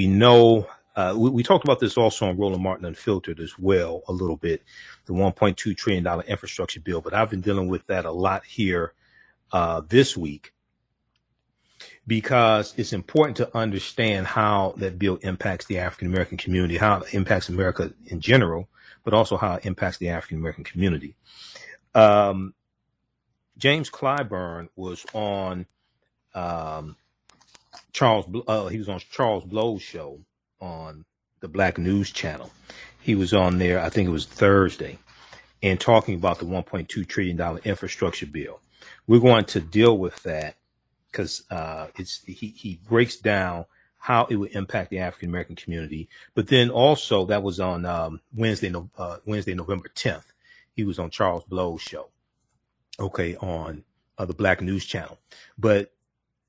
we know uh, we, we, talked about this also on Roland Martin Unfiltered as well a little bit, the 1.2 trillion dollar infrastructure bill. But I've been dealing with that a lot here uh, this week because it's important to understand how that bill impacts the African American community, how it impacts America in general, but also how it impacts the African American community. Um, James Clyburn was on um, Charles. Uh, he was on Charles Blow's show on the Black News Channel. He was on there. I think it was Thursday, and talking about the 1.2 trillion dollar infrastructure bill. We're going to deal with that because uh, it's he he breaks down how it would impact the African American community. But then also that was on um, Wednesday, uh, Wednesday, November 10th. He was on Charles Blow's show okay, on uh, the Black News Channel. But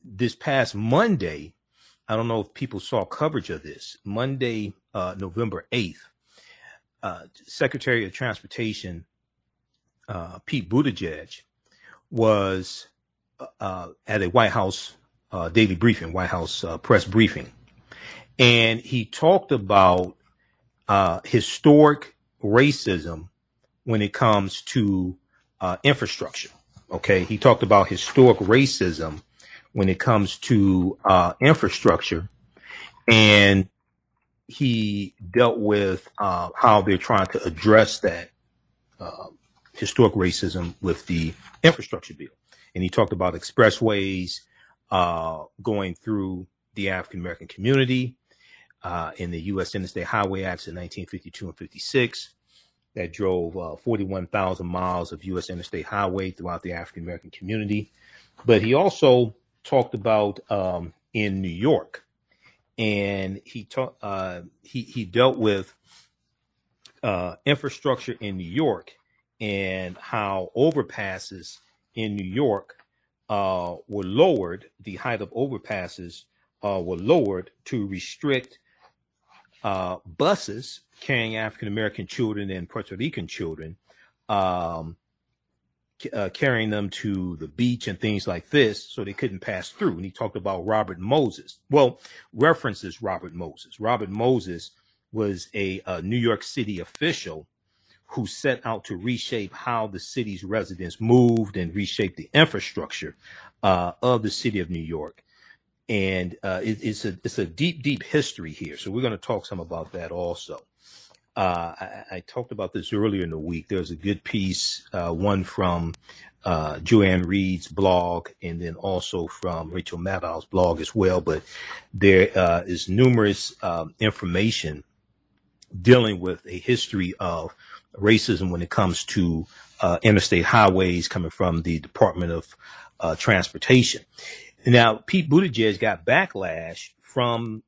this past Monday, I don't know if people saw coverage of this. Monday, uh, November 8th, uh, Secretary of Transportation uh, Pete Buttigieg was uh, uh, at a White House daily briefing, White House press briefing, and he talked about historic racism when it comes to uh, infrastructure. Okay, he talked about historic racism when it comes to uh, infrastructure, and he dealt with uh, how they're trying to address that uh, historic racism with the infrastructure bill. And he talked about expressways uh, going through the African American community uh, in the U.S. Interstate Highway Acts of 1952 and 56 that drove uh, 41,000 miles of U.S. interstate highway throughout the African American community. But he also talked about um, in New York, and he talked uh, he he dealt with uh, infrastructure in New York and how overpasses in New York uh, were lowered. The height of overpasses uh, were lowered to restrict uh, buses carrying African American children and Puerto Rican children, um, uh, carrying them to the beach and things like this, so they couldn't pass through. And he talked about Robert Moses. Well, references Robert Moses. Robert Moses was a, a New York City official who set out to reshape how the city's residents moved and reshape the infrastructure uh, of the city of New York and uh, it, it's a it's a deep deep history here. So we're going to talk some about that also. Uh, I, I, talked about this earlier in the week. There's a good piece, uh, one from uh, Joy-Ann Reid's blog, and then also from Rachel Maddow's blog as well. But there uh, is numerous um, information dealing with a history of racism when it comes to uh, interstate highways coming from the Department of uh, Transportation. Now, Pete Buttigieg got backlash from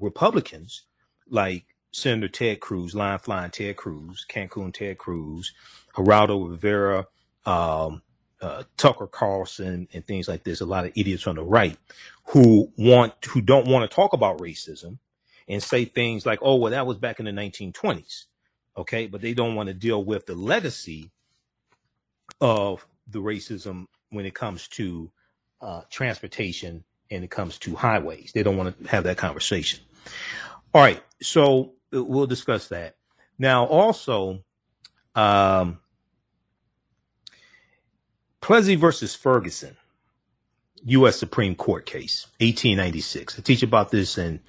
Republicans like Senator Ted Cruz, line flying Ted Cruz, Cancun Ted Cruz, Geraldo Rivera, um, uh, Tucker Carlson, and things like this. A lot of idiots on the right who want who don't want to talk about racism and say things like, "Oh, well, that was back in the 1920s," okay, but they don't want to deal with the legacy of the racism when it comes to uh, transportation and it comes to highways. They don't want to have that conversation. All right, so we'll discuss that. Now, also, um, Plessy versus Ferguson, U.S. Supreme Court case, 1896. I teach about this in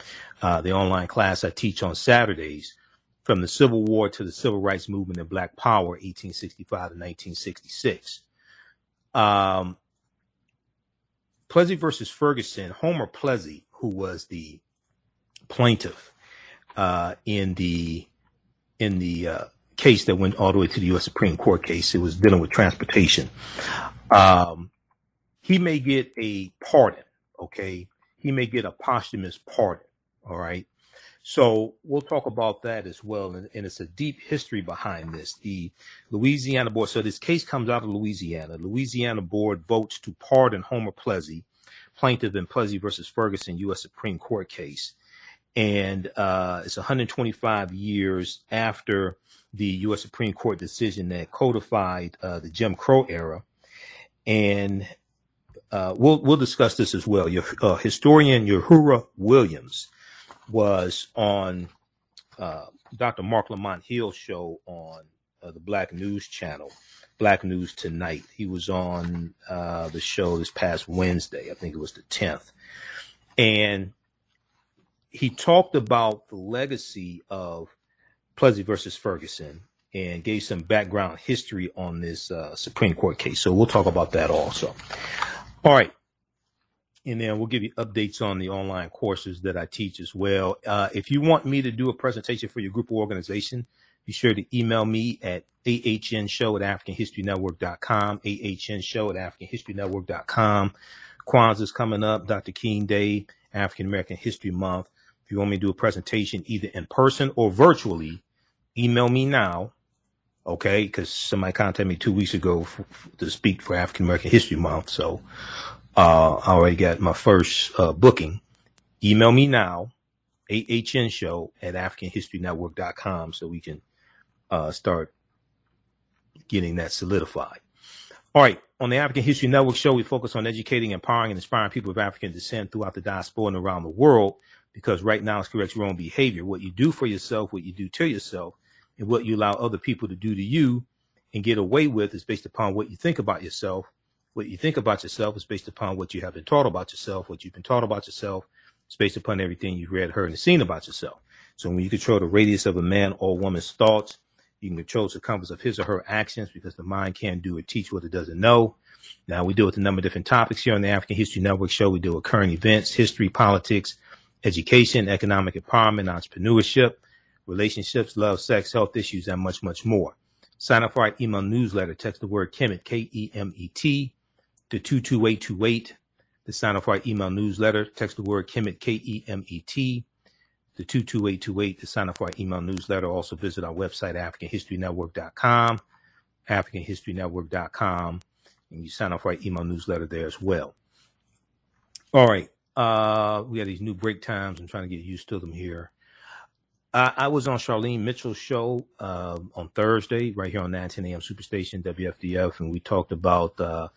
uh, the online class I teach on Saturdays from the Civil War to the Civil Rights Movement and Black Power, 1865 to 1966. Um, Plessy versus Ferguson, Homer Plessy, who was the plaintiff uh, in the in the uh, case that went all the way to the U.S. Supreme Court case, it was dealing with transportation. Um, he may get a pardon. Okay, he may get a posthumous pardon. All right. So we'll talk about that as well. And, and, it's a deep history behind this. The Louisiana board. So this case comes out of Louisiana. Louisiana board votes to pardon Homer Plessy, plaintiff in Plessy versus Ferguson U.S. Supreme Court case. And uh, it's 125 years after the U.S. Supreme Court decision that codified uh, the Jim Crow era. And uh, we'll we'll discuss this as well. Your uh, historian Yohuru Williams was on uh, Dr. Mark Lamont Hill's show on uh, the Black News Channel, Black News Tonight. He was on the show this past Wednesday. I think it was the 10th. And he talked about the legacy of Plessy versus Ferguson and gave some background history on this uh, Supreme Court case. So we'll talk about that also. All right. And then we'll give you updates on the online courses that I teach as well. Uh, if you want me to do a presentation for your group or organization, be sure to email me at ahnshow at africanhistorynetwork.com, ahnshow at africanhistorynetwork.com. Kwanzaa's coming up, Dr. King Day, African American History Month. If you want me to do a presentation either in person or virtually, email me now okay? Because somebody contacted me two weeks ago to speak for African American History Month. So uh, I already got my first uh, booking. Email me now, AHN show at AfricanHistoryNetwork.com so we can uh, start getting that solidified. All right. On the African History Network show, we focus on educating, empowering, and inspiring people of African descent throughout the diaspora and around the world because right now it's correct your own behavior. What you do for yourself, what you do to yourself, and what you allow other people to do to you and get away with is based upon what you think about yourself. What you think about yourself is based upon what you have been taught about yourself. What you've been taught about yourself is based upon everything you've read, heard, and seen about yourself. So when you control the radius of a man or woman's thoughts, you can control the circumference of his or her actions because the mind can't do or teach what it doesn't know. Now we deal with a number of different topics here on the African History Network show. We deal with current events, history, politics, education, economic empowerment, entrepreneurship, relationships, love, sex, health issues, and much, much more. Sign up for our email newsletter. Text the word Kemet, K-E-M-E-T, to 22828. To sign up for our email newsletter, text the word Kemet, K-E-M-E-T, to 22828 to sign up for our email newsletter. Also visit our website, AfricanHistoryNetwork.com, AfricanHistoryNetwork.com, and you sign up for our email newsletter there as well. All right. Uh, we have these new break times. I'm trying to get used to them here. I, I was on Charlene Mitchell's show uh, on Thursday, right here on 910 AM Superstation WFDF, and we talked about uh,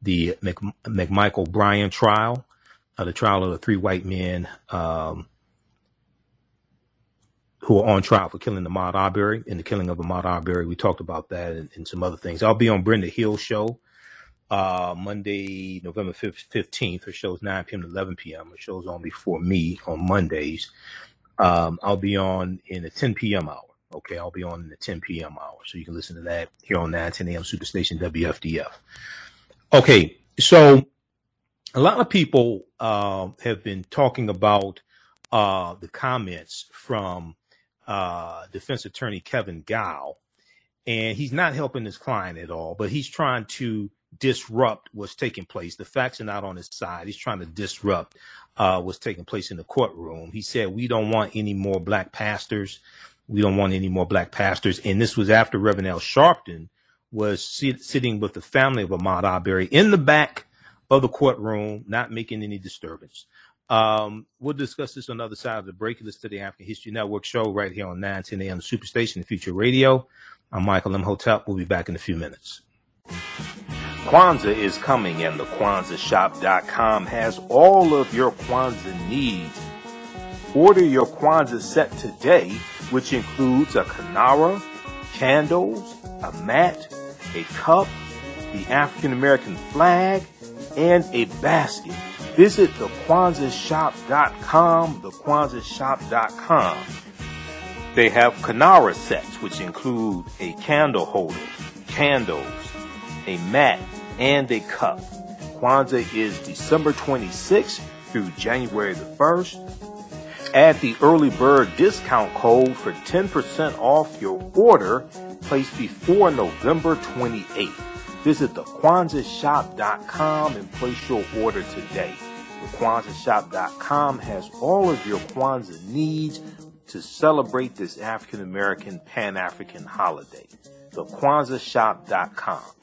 the Mc, McMichael Bryan trial, uh, the trial of the three white men um, who are on trial for killing the Ahmaud Arbery and the killing of the Ahmaud Arbery. We talked about that and, and some other things. I'll be on Brenda Hill's show uh, Monday, November 15th. Her show's 9 p.m. to 11 p.m. Her show's on before me on Mondays. Um, I'll be on in the 10 p.m. hour. Okay, I'll be on in the 10 p.m. hour. So you can listen to that here on 910 a.m. Superstation WFDF. Okay, so a lot of people uh, have been talking about uh, the comments from uh, defense attorney Kevin Gough, and he's not helping his client at all, but he's trying to disrupt what's taking place. The facts are not on his side. He's trying to disrupt uh, what's taking place in the courtroom. He said, We don't want any more black pastors. We don't want any more black pastors. And this was after Reverend Al Sharpton was sit- sitting with the family of Ahmaud Arbery in the back of the courtroom, not making any disturbance. Um, we'll discuss this on the other side of the break. Listen to the African History Network show right here on 910 AM Superstation Future Radio. I'm Michael Imhotep. We'll be back in a few minutes. Kwanzaa is coming and the KwanzaaShop.com has all of your Kwanzaa needs. Order your Kwanzaa set today, which includes a kinara, candles, a mat, a cup, the African American flag, and a basket. Visit theKwanzaaShop.com, theKwanzaaShop.com. They have kinara sets, which include a candle holder, candles, a mat, and a cup. Kwanzaa is December 26th through January the 1st. Add the early bird discount code for 10% off your order placed before November 28th. Visit thekwanzaashop.com and place your order today. TheKwanzaaShop.com has all of your Kwanzaa needs to celebrate this African American Pan African holiday. TheKwanzaaShop.com.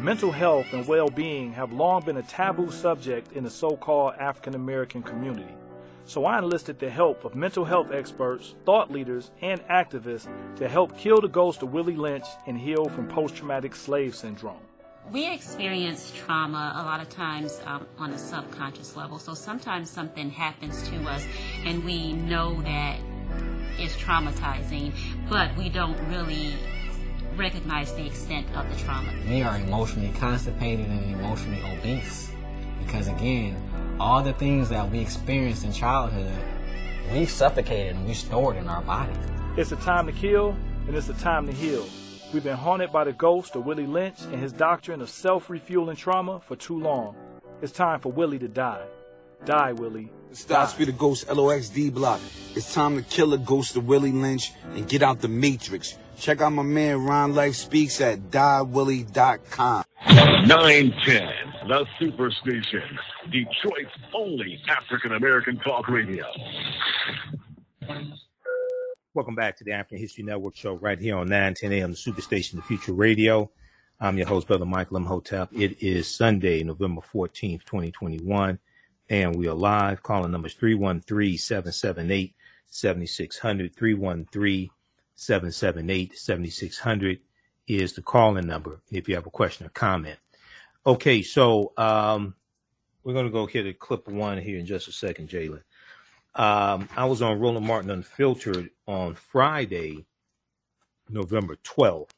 Mental health and well being have long been a taboo subject in the so called African American community. So I enlisted the help of mental health experts, thought leaders, and activists to help kill the ghost of Willie Lynch and heal from post traumatic slave syndrome. we experience trauma a lot of times um, on a subconscious level. So sometimes something happens to us and we know that it's traumatizing, but we don't really recognize the extent of the trauma. We are emotionally constipated and emotionally obese because, again, all the things that we experienced in childhood, we suffocated and we stored in our bodies. It's a time to kill and it's a time to heal. We've been haunted by the ghost of Willie Lynch and his doctrine of self refueling trauma for too long. It's time for Willie to die. Die, Willie. Stop Speed the Ghost LOXD block. It's time to kill the ghost of Willie Lynch and get out the matrix. Check out my man Ron Life Speaks at diewillie.com. 910, the Superstation, Detroit's only African American talk radio. Welcome back to the African History Network show right here on 910 AM, the Superstation, the Future Radio. I'm your host, Brother Michael Imhotep. It is Sunday, November 14th, 2021, and we are live. Calling numbers 313 778 7600. 313 778 7600 is the calling number if you have a question or comment. Okay, so um, we're going to go here to clip one here in just a second, Jalen. Um, I was on Roland Martin Unfiltered on Friday, November 12th,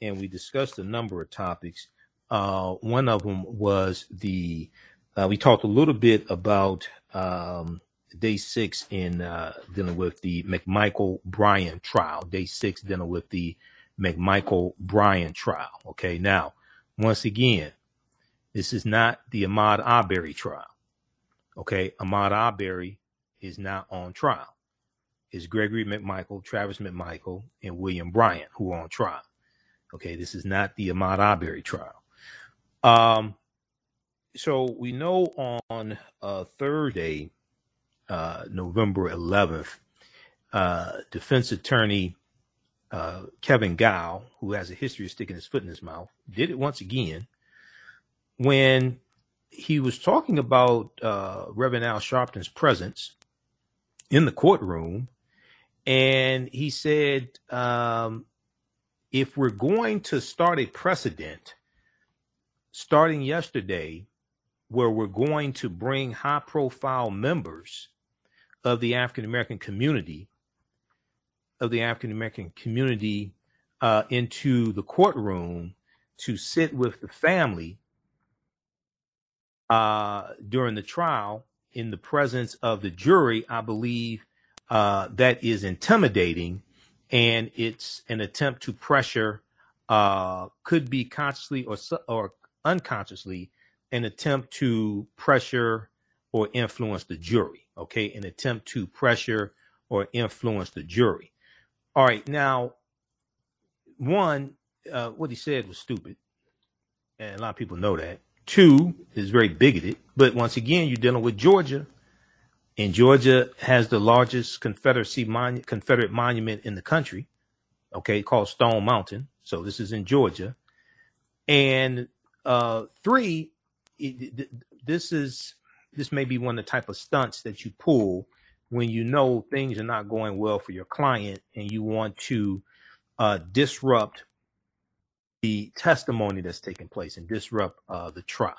and we discussed a number of topics. Uh, one of them was the, uh, we talked a little bit about um, day six in uh, dealing with the McMichael Bryan trial, day six dealing with the McMichael Bryan trial. Okay, now, once again, this is not the Ahmaud Arbery trial. Okay, Ahmaud Arbery is not on trial. It's Gregory McMichael, Travis McMichael, and William Bryant who are on trial. Okay, this is not the Ahmaud Arbery trial. Um, so we know on uh, Thursday, uh, November 11th, uh, defense attorney uh, Kevin Gough, who has a history of sticking his foot in his mouth, did it once again when he was talking about uh, Reverend Al Sharpton's presence in the courtroom, and he said, um, if we're going to start a precedent starting yesterday where we're going to bring high profile members of the African American community, of the African American community uh, into the courtroom to sit with the family uh, during the trial in the presence of the jury, I believe uh, that is intimidating and it's an attempt to pressure, uh, could be consciously or, or unconsciously, an attempt to pressure or influence the jury. Okay, an attempt to pressure or influence the jury. All right, now, one, uh, what he said was stupid, and a lot of people know that. Two is very bigoted, but once again, you're dealing with Georgia, and Georgia has the largest Confederacy mon- Confederate monument in the country. Okay, called Stone Mountain. So this is in Georgia, and uh, three, it, this is this may be one of the type of stunts that you pull when you know things are not going well for your client and you want to uh, disrupt the testimony that's taking place and disrupt uh, the trial.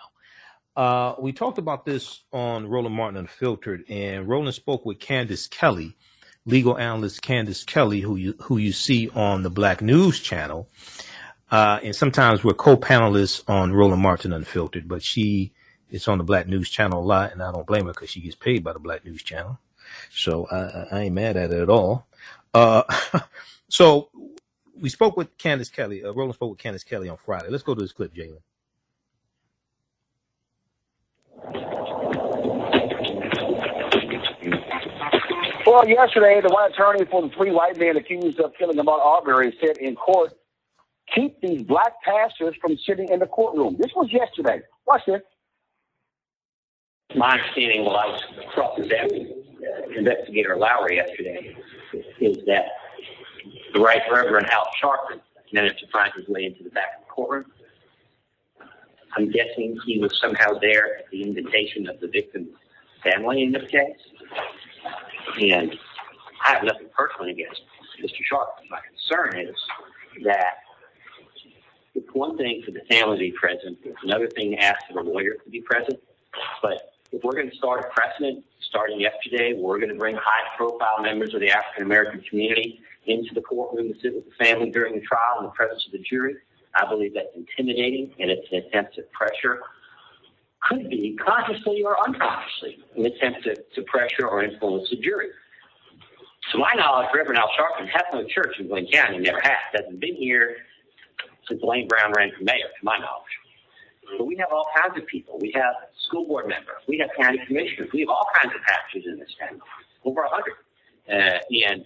Uh, we talked about this on Roland Martin Unfiltered, and Roland spoke with Candace Kelly, legal analyst Candace Kelly, who you who you see on the Black News Channel, uh, and sometimes we're co-panelists on Roland Martin Unfiltered, but she is on the Black News Channel a lot, and I don't blame her because she gets paid by the Black News Channel, so I, I ain't mad at it at all. Uh, so we spoke with Candace Kelly. Uh, Roland spoke with Candace Kelly on Friday. Let's go to this clip, Jalen. Well, yesterday, the one attorney for the three white men accused of killing Ahmaud Arbery said in court, keep these black pastors from sitting in the courtroom. This was yesterday. Watch this. My understanding while I was cross-examining investigator Lowry yesterday is that the Right Reverend Al Sharpton managed to find his way into the back of the courtroom. I'm guessing he was somehow there at the invitation of the victim's family in this case. And I have nothing personally against Mr. Sharpton. My concern is that it's one thing for the family to be present. It's another thing to ask for the lawyer to be present. But if we're going to start a precedent starting yesterday, we're going to bring high-profile members of the African American community into the courtroom to sit with the family during the trial in the presence of the jury. I believe that's intimidating and it's an attempt to pressure, could be consciously or unconsciously, an attempt to, to pressure or influence the jury. To my knowledge, Reverend Al Sharpton has no church in Glynn County, never has. Hasn't been here since Lane Brown ran for mayor, to my knowledge. But we have all kinds of people. We have school board members. We have county commissioners. We have all kinds of pastors in this town, over a hundred. Uh, and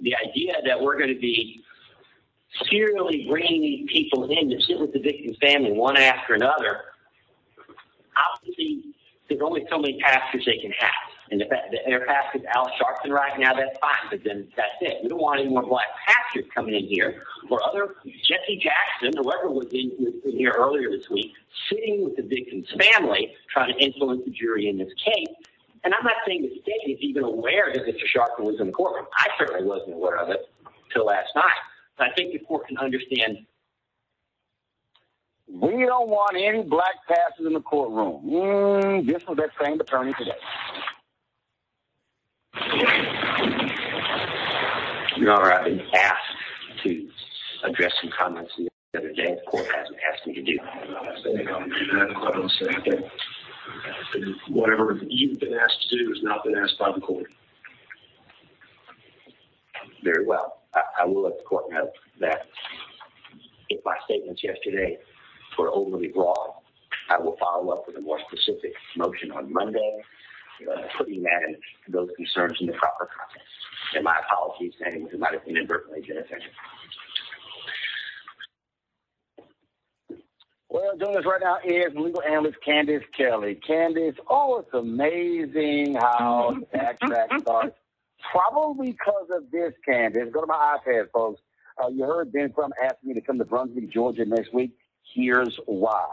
the idea that we're going to be serially bringing these people in to sit with the victim's family one after another, obviously there's only so many pastors they can have. And if that, their pastor's Al Sharpton right now, that's fine, but then that's it. We don't want any more black pastors coming in here or other Jesse Jackson, whoever was in, was in here earlier this week, sitting with the victim's family, trying to influence the jury in this case. And I'm not saying the state is even aware that Mr. Sharpton was in the courtroom. I certainly wasn't aware of it until last night. But I think the court can understand We don't want any black pastors in the courtroom. Mm, this was that same attorney today. Your Honor, I've been asked to address some comments the other day. The court hasn't asked me to do. That. Whatever you've been asked to do has not been asked by the court. Very well. I, I will let the court know that if my statements yesterday were overly broad, I will follow up with a more specific motion on Monday, uh, putting that in those concerns in the proper context. And my apologies to anyone who might have inadvertently been offended. Well, joining us right now is legal analyst Candace Kelly. Candace, oh, it's amazing how backtrack starts. Probably because of this, Candace. Go to my iPad, folks. Uh, you heard Ben Crump asking me to come to Brunswick, Georgia next week. Here's why.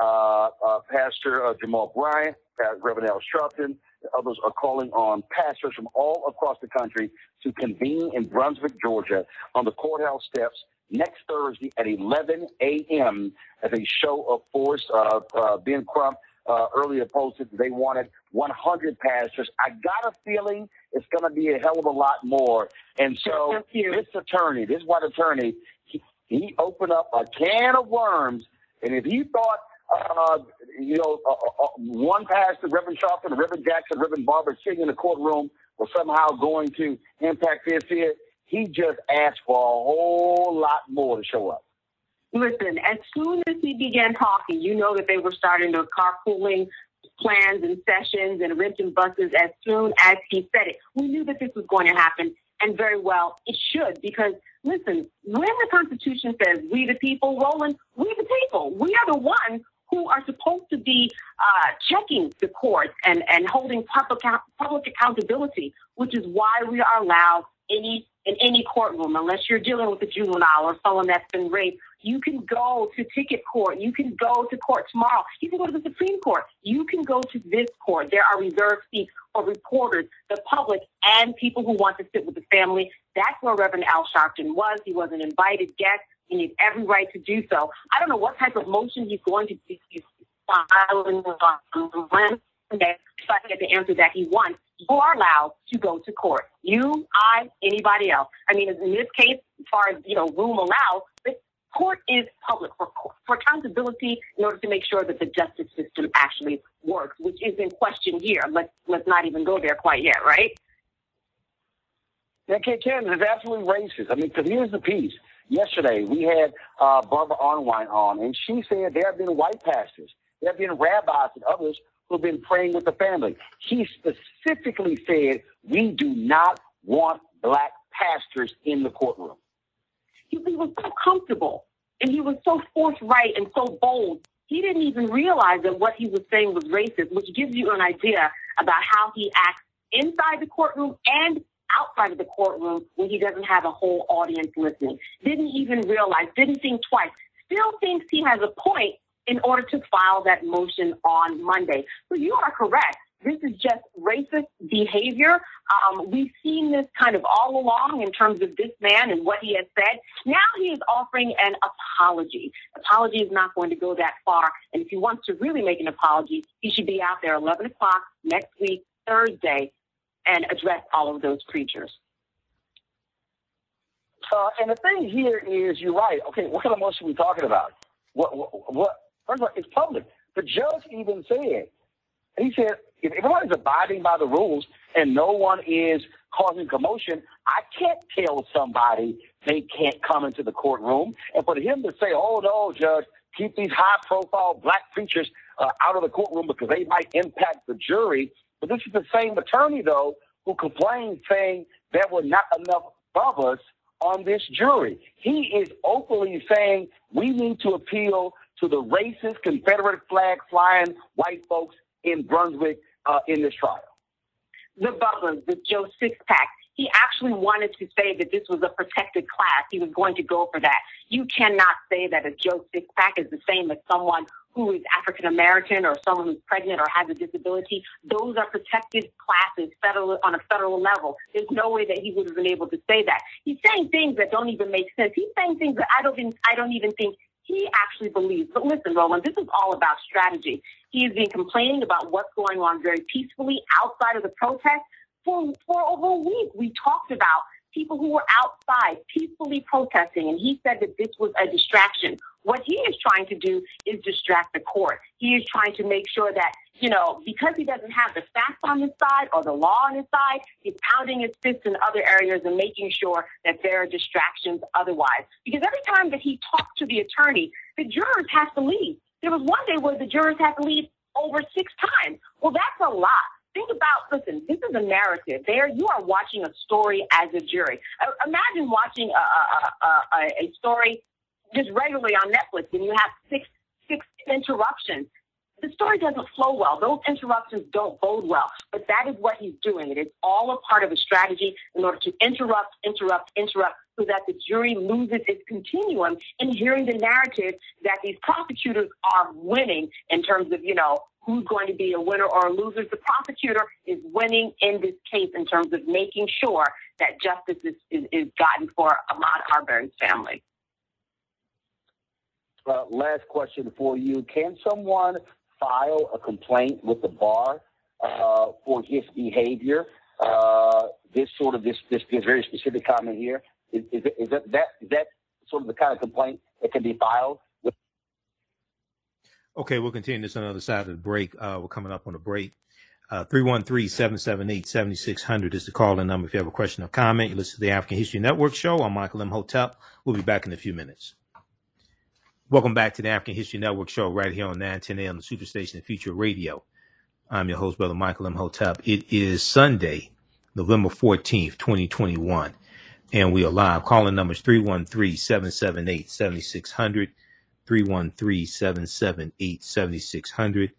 Uh, uh, Pastor uh, Jamal Bryant, uh, Reverend Al Sharpton, others are calling on pastors from all across the country to convene in Brunswick, Georgia on the courthouse steps next Thursday at 11 a.m. as a show of force. Uh, uh, ben Crump uh, earlier posted that they wanted 100 pastors. I got a feeling it's going to be a hell of a lot more. And so this attorney, this white attorney, he, he opened up a can of worms. And if he thought, uh, you know, uh, uh, one pastor, Reverend Sharpton, Reverend Jackson, Reverend Barber sitting in the courtroom was somehow going to impact this here, he just asked for a whole lot more to show up. Listen, as soon as he began talking, you know that they were starting the carpooling plans and sessions and renting buses as soon as he said it. We knew that this was going to happen, and very well it should, because listen, when the Constitution says we the people, Roland, we the people, we are the ones who are supposed to be uh, checking the courts and, and holding public, public accountability, which is why we are allowed any in any courtroom, unless you're dealing with a juvenile or someone that's been raped, you can go to ticket court. You can go to court tomorrow. You can go to the Supreme Court. You can go to this court. There are reserved seats for reporters, the public, and people who want to sit with the family. That's where Reverend Al Sharpton was. He was an invited guest. He needs every right to do so. I don't know what type of motion he's going to be filing on Wednesday, so I get the answer that he wants you are allowed to go to court. You, I, anybody else. I mean, in this case, as far as you know, room allows, the court is public for for accountability in order to make sure that the justice system actually works, which is in question here. Let's let's not even go there quite yet, right? Yeah, Ken is absolutely racist. I mean, because here's the piece. Yesterday, we had uh, Barbara Arnwine on, and she said there have been white pastors, there have been rabbis and others who've been praying with the family. He specifically said, we do not want black pastors in the courtroom. He, he was so comfortable and he was so forthright and so bold. He didn't even realize that what he was saying was racist, which gives you an idea about how he acts inside the courtroom and outside of the courtroom when he doesn't have a whole audience listening. Didn't even realize, didn't think twice, still thinks he has a point in order to file that motion on Monday. So you are correct. This is just racist behavior. Um, we've seen this kind of all along in terms of this man and what he has said. Now he is offering an apology. Apology is not going to go that far. And if he wants to really make an apology, he should be out there 11 o'clock next week, Thursday, and address all of those creatures. Uh, and the thing here is, you're right. Okay, what kind of motion are we talking about? What, what, what? First of all, it's public. The judge even said, he said, if everyone is abiding by the rules and no one is causing commotion, I can't tell somebody they can't come into the courtroom. And for him to say, oh no, judge, keep these high profile black preachers uh, out of the courtroom because they might impact the jury. But this is the same attorney, though, who complained saying there were not enough brothers on this jury. He is openly saying we need to appeal to the racist Confederate flag flying white folks in Brunswick uh, in this trial. The Butlers, the Joe Sixpack, he actually wanted to say that this was a protected class. He was going to go for that. You cannot say that a Joe Sixpack is the same as someone who is African American or someone who's pregnant or has a disability. Those are protected classes federal on a federal level. There's no way that he would have been able to say that. He's saying things that don't even make sense. He's saying things that I don't even I don't even think he actually believes. But listen, Roland, this is all about strategy. He has been complaining about what's going on very peacefully outside of the protest for, for over a week. We talked about people who were outside peacefully protesting, and he said that this was a distraction. What he is trying to do is distract the court. He is trying to make sure that, you know, because he doesn't have the facts on his side or the law on his side, he's pounding his fists in other areas and making sure that there are distractions otherwise. Because every time that he talks to the attorney, the jurors have to leave. There was one day where the jurors had to leave over six times. Well, that's a lot think about listen this is a narrative. There you are watching a story as a jury. Uh, imagine watching a, a, a, a story just regularly on netflix and you have six six interruptions. The story doesn't flow well. Those interruptions don't bode well but that is what he's doing. It is all a part of a strategy in order to interrupt interrupt interrupt so that the jury loses its continuum in hearing the narrative that these prosecutors are winning in terms of you know who's going to be a winner or a loser. The prosecutor is winning in this case in terms of making sure that justice is, is, is gotten for Ahmaud Arbery's family. Uh, last question for you. Can someone file a complaint with the bar uh, for his behavior? Uh, this sort of this, this, this very specific comment here is, is, is that, that is that sort of the kind of complaint that can be filed Okay, we'll continue this on the other side of the break. Uh, we're coming up on a break. Uh, 313-778-7600 is the call-in number. If you have a question or comment, you listen to the African History Network show. I'm Michael Imhotep. We'll be back in a few minutes. Welcome back to the African History Network show right here on 910 on the Superstation and Future Radio. I'm your host, Brother Michael Imhotep. It is Sunday, November 14th, 2021, and we are live. Calling numbers 313-778-7600 313-778-7600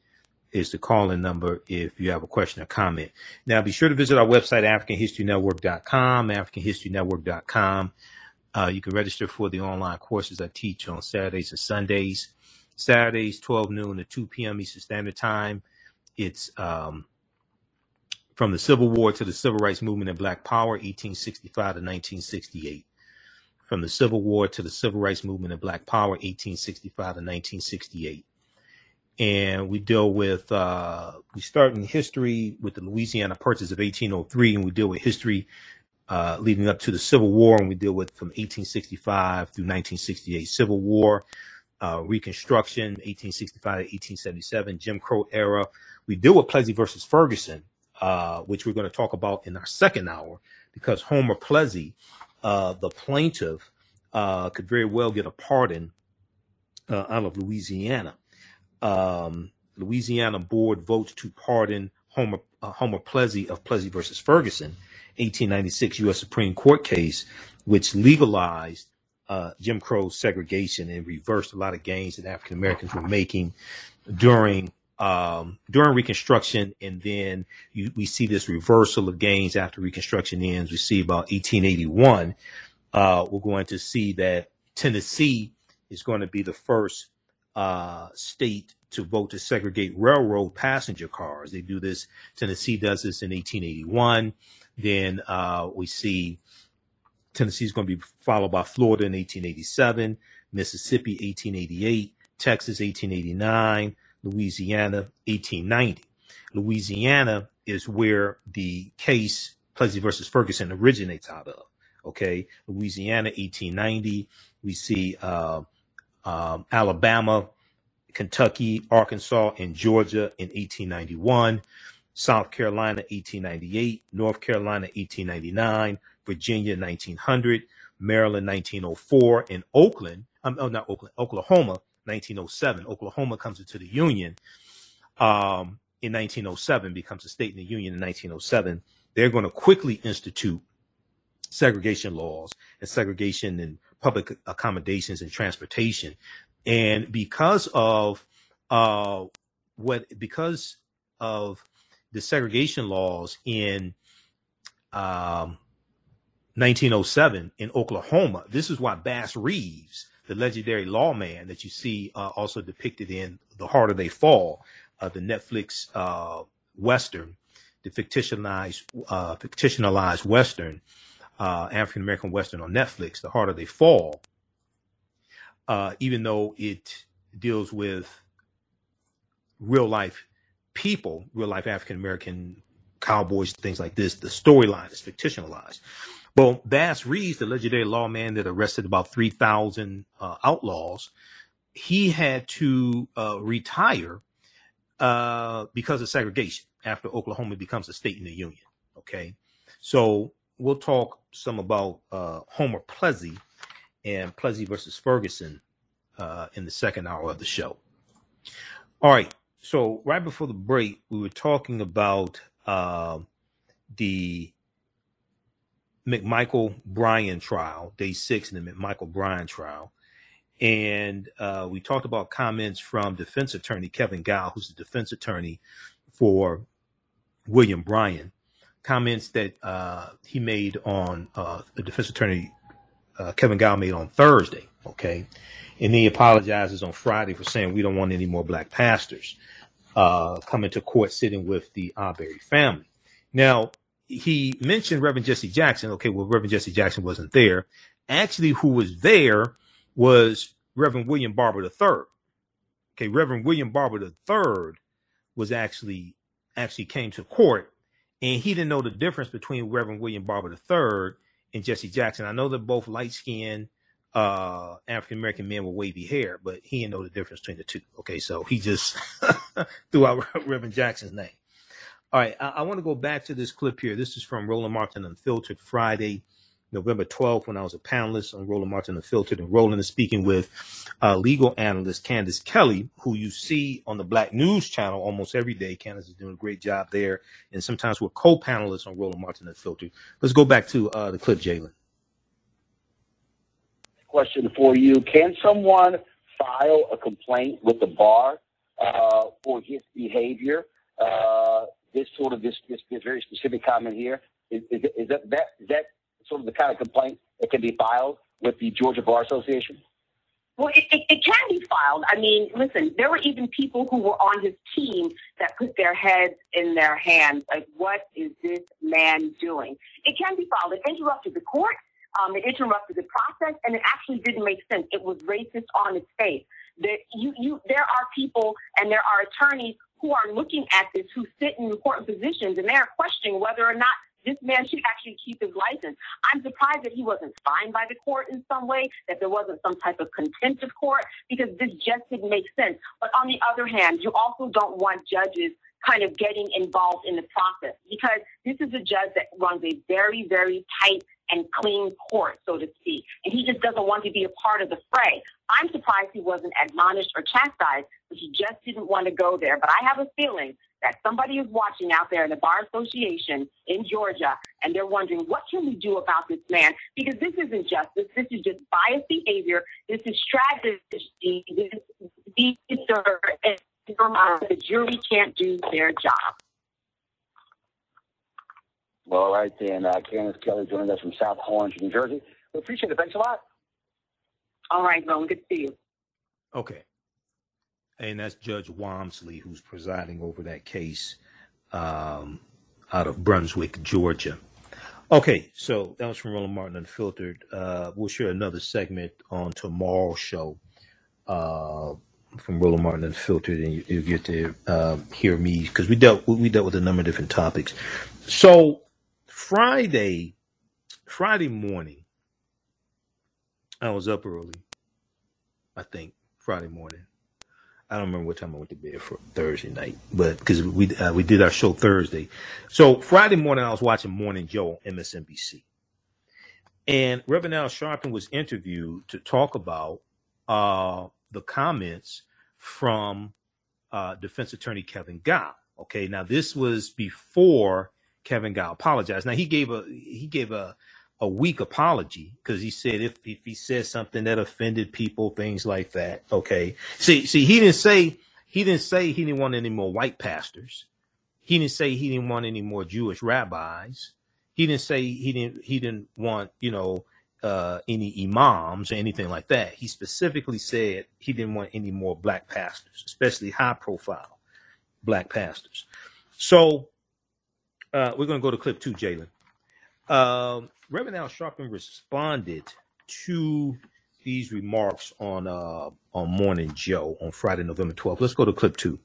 is the call-in number if you have a question or comment. Now, be sure to visit our website, AfricanHistoryNetwork.com, AfricanHistoryNetwork.com. Uh, you can register for the online courses I teach on Saturdays and Sundays. Saturdays, 12 noon to 2 p.m. Eastern Standard Time. It's um, from the Civil War to the Civil Rights Movement and Black Power, 1865 to 1968 from the Civil War to the Civil Rights Movement and Black Power, 1865 to 1968. And we deal with, uh, we start in history with the Louisiana Purchase of 1803, and we deal with history uh, leading up to the Civil War, and we deal with from 1865 through 1968. Civil War, uh, Reconstruction, 1865 to 1877, Jim Crow era. We deal with Plessy versus Ferguson, uh, which we're going to talk about in our second hour, because Homer Plessy uh, the plaintiff uh, could very well get a pardon uh, out of Louisiana. Um, Louisiana board votes to pardon Homer, uh, Homer Plessy of Plessy versus Ferguson, 1896 U.S. Supreme Court case, which legalized uh, Jim Crow segregation and reversed a lot of gains that African Americans were making during um, during Reconstruction, and then you, we see this reversal of gains after Reconstruction ends. We see about 1881. Uh, we're going to see that Tennessee is going to be the first uh, state to vote to segregate railroad passenger cars. They do this. Tennessee does this in 1881. Then uh, we see Tennessee is going to be followed by Florida in 1887, Mississippi 1888, Texas 1889, Louisiana 1890. Louisiana is where the case Plessy versus Ferguson originates out of. Okay, Louisiana 1890. We see uh, um, Alabama, Kentucky, Arkansas, and Georgia in 1891. South Carolina 1898, North Carolina 1899, Virginia 1900, Maryland 1904, and Oakland, um, oh, not Oakland, Oklahoma 1907. Oklahoma comes into the Union um, in 1907, becomes a state in the Union in 1907. They're going to quickly institute segregation laws and segregation and public accommodations and transportation. And because of uh, what, because of the segregation laws in um, 1907 in Oklahoma. This is why Bass Reeves, the legendary lawman that you see uh, also depicted in The Harder They Fall, uh, the Netflix uh, Western, the fictionalized, uh, fictionalized Western, uh, African American Western on Netflix, The Harder They Fall, uh, even though it deals with real life people, real life African American cowboys, things like this, the storyline is fictionalized. Well, Bass Reeves, the legendary lawman that arrested about 3,000 uh, outlaws, he had to uh, retire uh, because of segregation after Oklahoma becomes a state in the Union. Okay. So we'll talk some about uh, Homer Plessy and Plessy versus Ferguson uh, in the second hour of the show. All right. So right before the break, we were talking about uh, the McMichael Bryan trial, day six in the McMichael Bryan trial. And uh, we talked about comments from defense attorney Kevin Gough, who's the defense attorney for William Bryan. Comments that uh, he made on uh, the defense attorney uh, Kevin Gough made on Thursday. Okay. And he apologizes on Friday for saying we don't want any more black pastors uh, coming to court sitting with the Arbery family. Now, he mentioned Reverend Jesse Jackson. Okay, well, Reverend Jesse Jackson wasn't there. Actually, who was there was Reverend William Barber III. Okay, Reverend William Barber III was actually actually came to court, and he didn't know the difference between Reverend William Barber III and Jesse Jackson. I know they're both light skinned uh, African American men with wavy hair, but he didn't know the difference between the two. Okay, so he just threw out Reverend Jackson's name. All right, I, I want to go back to this clip here. This is from Roland Martin Unfiltered Friday, November 12th, when I was a panelist on Roland Martin Unfiltered. And Roland is speaking with uh, legal analyst Candace Kelly, who you see on the Black News channel almost every day. Candace is doing a great job there. And sometimes we're co panelists on Roland Martin Unfiltered. Let's go back to uh, the clip, Jalen. Question for you Can someone file a complaint with the bar uh, for his behavior? Uh, this sort of this, this, this very specific comment here is, is, is that, that is that sort of the kind of complaint that can be filed with the Georgia Bar Association? Well, it, it, it, can be filed. I mean, listen, there were even people who were on his team that put their heads in their hands. Like, what is this man doing? It can be filed. It interrupted the court. Um, it interrupted the process, and it actually didn't make sense. It was racist on its face. There, you, you, there are people and there are attorneys who are looking at this, who sit in important positions, and they're questioning whether or not this man should actually keep his license. I'm surprised that he wasn't fined by the court in some way, that there wasn't some type of contempt of court, because this just didn't make sense. But on the other hand, you also don't want judges kind of getting involved in the process because this is a judge that runs a very, very tight and clean court, so to speak. And he just doesn't want to be a part of the fray. I'm surprised he wasn't admonished or chastised, but he just didn't want to go there. But I have a feeling that somebody is watching out there in the Bar Association in Georgia, and they're wondering, what can we do about this man? Because this isn't justice. This is just biased behavior. This is strategy. This is the jury can't do their job. Well, all right, then. Uh, Candace Kelly joining us from South Orange, New Jersey. We appreciate it. Thanks a lot. All right, Ron. Good to see you. Okay. and that's Judge Walmsley who's presiding over that case um, out of Brunswick, Georgia. Okay, so that was from Roland Martin Unfiltered. Uh, we'll share another segment on tomorrow's show uh, from Roland Martin Unfiltered, and you, you get to uh, hear me because we dealt we dealt with a number of different topics. So Friday, Friday morning, I was up early. I think Friday morning. I don't remember what time I went to bed for Thursday night, but because we uh, we did our show Thursday, so Friday morning I was watching Morning Joe on MSNBC, and Reverend Al Sharpton was interviewed to talk about uh, the comments from uh, defense attorney Kevin Gough. Okay, now this was before Kevin Gough apologized. Now he gave a he gave a a weak apology because he said if if he said something that offended people, things like that. Okay, see see he didn't say he didn't say he didn't want any more white pastors. He didn't say he didn't want any more Jewish rabbis. He didn't say he didn't he didn't want you know uh, any imams or anything like that. He specifically said he didn't want any more black pastors, especially high profile black pastors. So uh, we're going to go to clip two, Jalen. Um, Reverend Al Sharpton responded to these remarks on uh, on Morning Joe on Friday, November 12th. Let's go to clip two.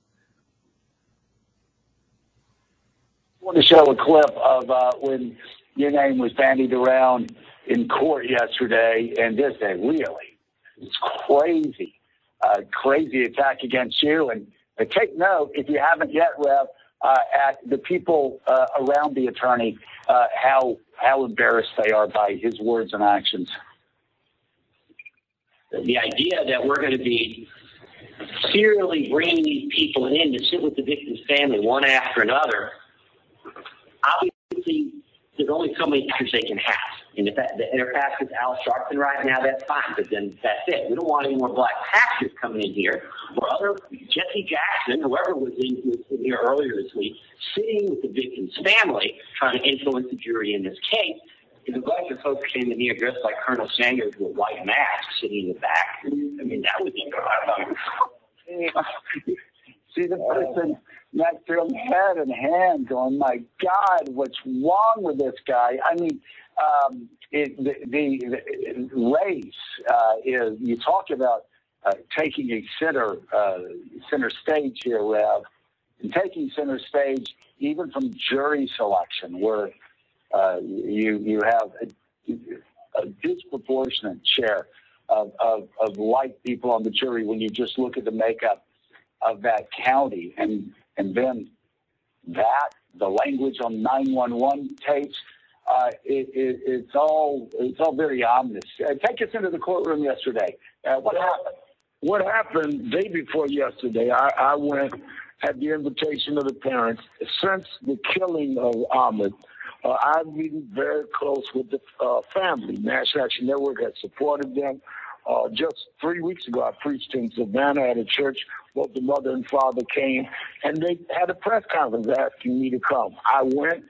I want to show a clip of uh, when your name was bandied around in court yesterday, and this day really, it's crazy, uh, crazy attack against you. And uh, take note, if you haven't yet, Rev, uh, at the people uh, around the attorney, uh, how how embarrassed they are by his words and actions. The idea that we're going to be serially bringing these people in to sit with the victim's family one after another, obviously there's only so many actors they can have. And if that, the inner pastor is Al Sharpton right now, that's fine, but then that's it. We don't want any more black pastors coming in here or other Jesse Jackson, whoever was in, was in here earlier this week, sitting with the victim's family, trying to influence the jury in this case. If a bunch of folks came in here dressed like Colonel Sanders with white mask sitting in the back, I mean, that would be See the person next to him, head and hand, going, "My God, what's wrong with this guy?" I mean, um, it, the, the, the race uh, is. You talk about uh, taking a center uh, center stage here, Rev, and taking center stage even from jury selection, where uh, you you have a, a disproportionate share of, of, of white people on the jury when you just look at the makeup of that county, and and then that the language on 911 tapes. Uh, it, it, it's all it's all very ominous. Uh, take us into the courtroom yesterday. Uh, what happened? What happened day before yesterday? I, I went at the invitation of the parents. Since the killing of Ahmaud, uh, I've been very close with the uh, family. National Action Network has supported them. Just three weeks ago, I preached in Savannah at a church. Both the mother and father came, and they had a press conference asking me to come. I went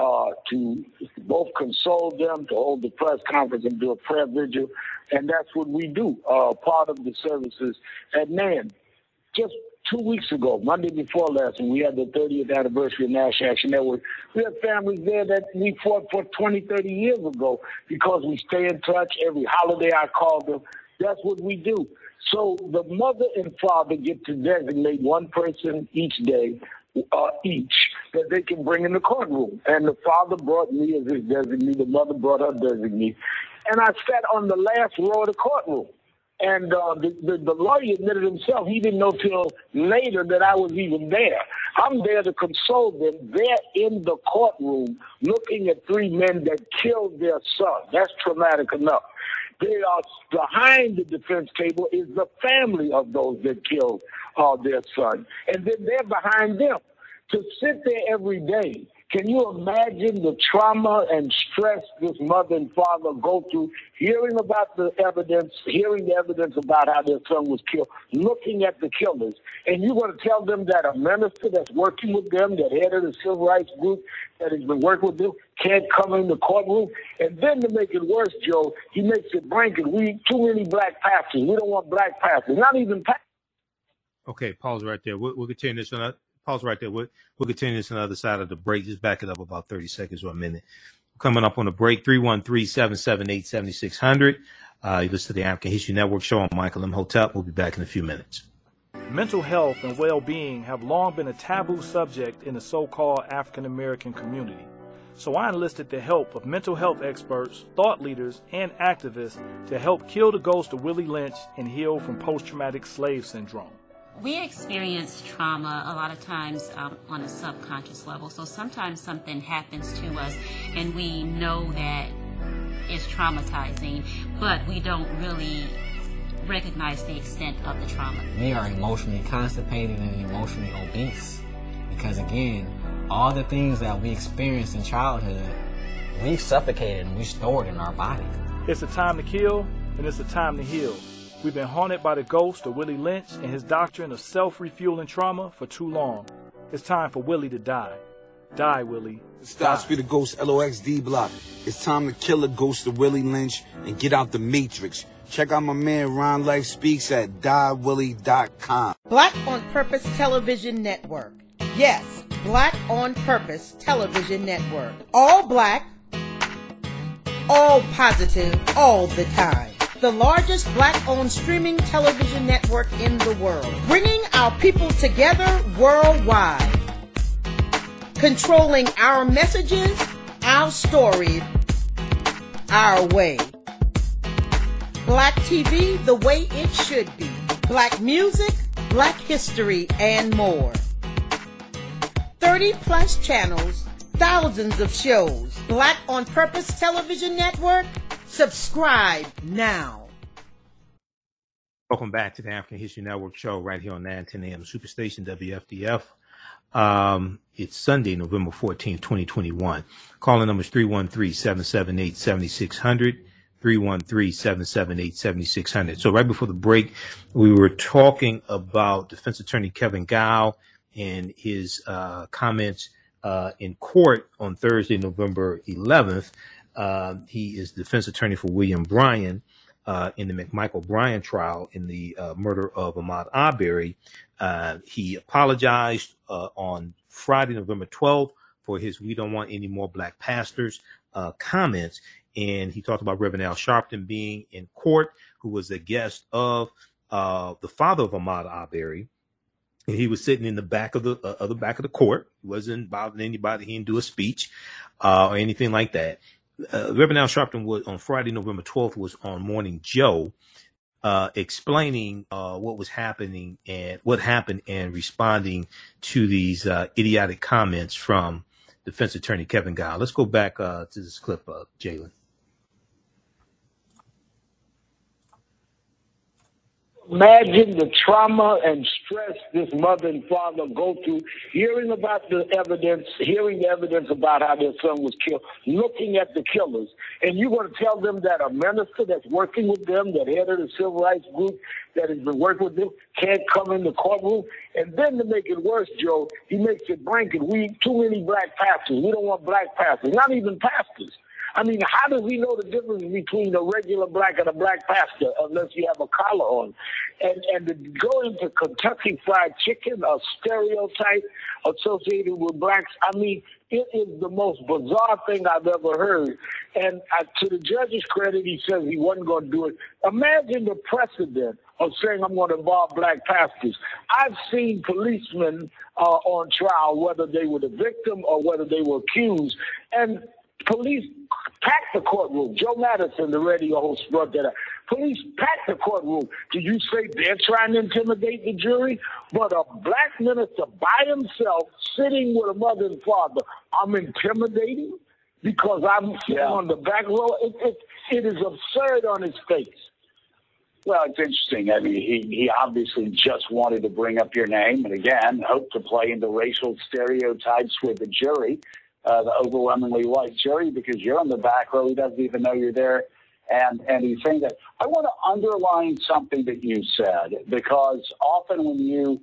uh, to both console them, to hold the press conference, and do a prayer vigil, and that's what we do. Uh, part of the services at NAN. Just two weeks ago, Monday before last, when we had the 30th anniversary of National Action Network, we had families there that we fought for 20, 30 years ago because we stay in touch. Every holiday I call them. That's what we do. So the mother and father get to designate one person each day, uh, each, that they can bring in the courtroom. And the father brought me as his designee, the mother brought her designee. And I sat on the last row of the courtroom. And uh, the, the, the lawyer admitted himself he didn't know till later that I was even there. I'm there to console them. They're in the courtroom looking at three men that killed their son. That's traumatic enough. They are behind the defense table is the family of those that killed uh, their son, and then they're behind them. To sit there every day can you imagine the trauma and stress this mother and father go through, hearing about the evidence, hearing the evidence about how their son was killed, looking at the killers, and you're going to tell them that a minister that's working with them, that head of the civil rights group that has been working with them, can't come in the courtroom? And then to make it worse, Joe, he makes it blanket. We too many black pastors. We don't want black pastors. Not even pastors. Okay, pause right there. We'll, we'll continue this. On, pause right there. We'll, we'll continue this on the other side of the break. Just back it up about 30 seconds or a minute. Coming up on the break, 313-778-7600. Uh, you listen to the African History Network show on Michael Imhotep. We'll be back in a few minutes. Mental health and well-being have long been a taboo subject in the so-called African American community. So I enlisted the help of mental health experts, thought leaders, and activists to help kill the ghost of Willie Lynch and heal from post-traumatic slave syndrome. We experience trauma a lot of times um, on a subconscious level. So sometimes something happens to us and we know that it's traumatizing, but we don't really recognize the extent of the trauma. We are emotionally constipated and emotionally obese because, again, all the things that we experienced in childhood, we suffocated and we stored in our bodies. It's a time to kill and it's a time to heal. We've been haunted by the ghost of Willie Lynch and his doctrine of self-refueling trauma for too long. It's time for Willie to die. Die, Willie. Stop for the Ghost LOXD block. It's time to kill the ghost of Willie Lynch and get out the matrix. Check out my man Ron Life Speaks at diewillie.com. Black on Purpose Television Network. Yes, Black on Purpose Television Network. All black, all positive, all the time. The largest black owned streaming television network in the world. Bringing our people together worldwide. Controlling our messages, our story, our way. Black TV the way it should be. Black music, black history, and more. 30 plus channels, thousands of shows. Black on Purpose Television Network. Subscribe now. Welcome back to the African History Network show right here on 910 AM Superstation WFDF. Um, it's Sunday, November 14th, 2021. Calling number is 313-778-7600. 313-778-7600. So right before the break, we were talking about defense attorney Kevin Gough and his uh, comments uh, in court on Thursday, November 11th. Uh, he is defense attorney for William Bryan uh, in the McMichael Bryan trial in the uh, murder of Ahmaud Arbery. Uh, he apologized on Friday, November 12th for his "We don't want any more black pastors" comments, and he talked about Reverend Al Sharpton being in court, who was a guest of the father of Ahmaud Arbery and he was sitting in the back of the uh, of the back of the court. He wasn't bothering anybody. He didn't do a speech uh, or anything like that. Uh, Reverend Al Sharpton was on Friday, November 12th, was on Morning Joe, uh, explaining uh, what was happening and what happened and responding to these uh, idiotic comments from defense attorney Kevin Gough. Let's go back to this clip, uh, Jalen. Imagine the trauma and stress this mother and father go through, hearing about the evidence, hearing the evidence about how their son was killed, looking at the killers. And you're going to tell them that a minister that's working with them, that head of the civil rights group that has been working with them, can't come in the courtroom. And then to make it worse, Joe, he makes it blanket. We too many black pastors. We don't want black pastors, not even pastors. I mean, how does he know the difference between a regular black and a black pastor unless you have a collar on? And and to go into Kentucky Fried Chicken, a stereotype associated with blacks, I mean, it is the most bizarre thing I've ever heard. And uh, to the judge's credit, he says he wasn't going to do it. Imagine the precedent of saying I'm going to involve black pastors. I've seen policemen uh, on trial, whether they were the victim or whether they were accused, and police packed the courtroom. Joe Madison, the radio host, brought that up. Police packed the courtroom. Do you say they're trying to intimidate the jury? But a black minister by himself, sitting with a mother and father, I'm intimidating because I'm sitting yeah. on the back row. It, it, it is absurd on his face. Well, it's interesting. I mean, he, he obviously just wanted to bring up your name and again, hope to play into racial stereotypes with the jury uh, the overwhelmingly white jury because you're on the back row. He doesn't even know you're there. And, and he's saying that. I want to underline something that you said because often when you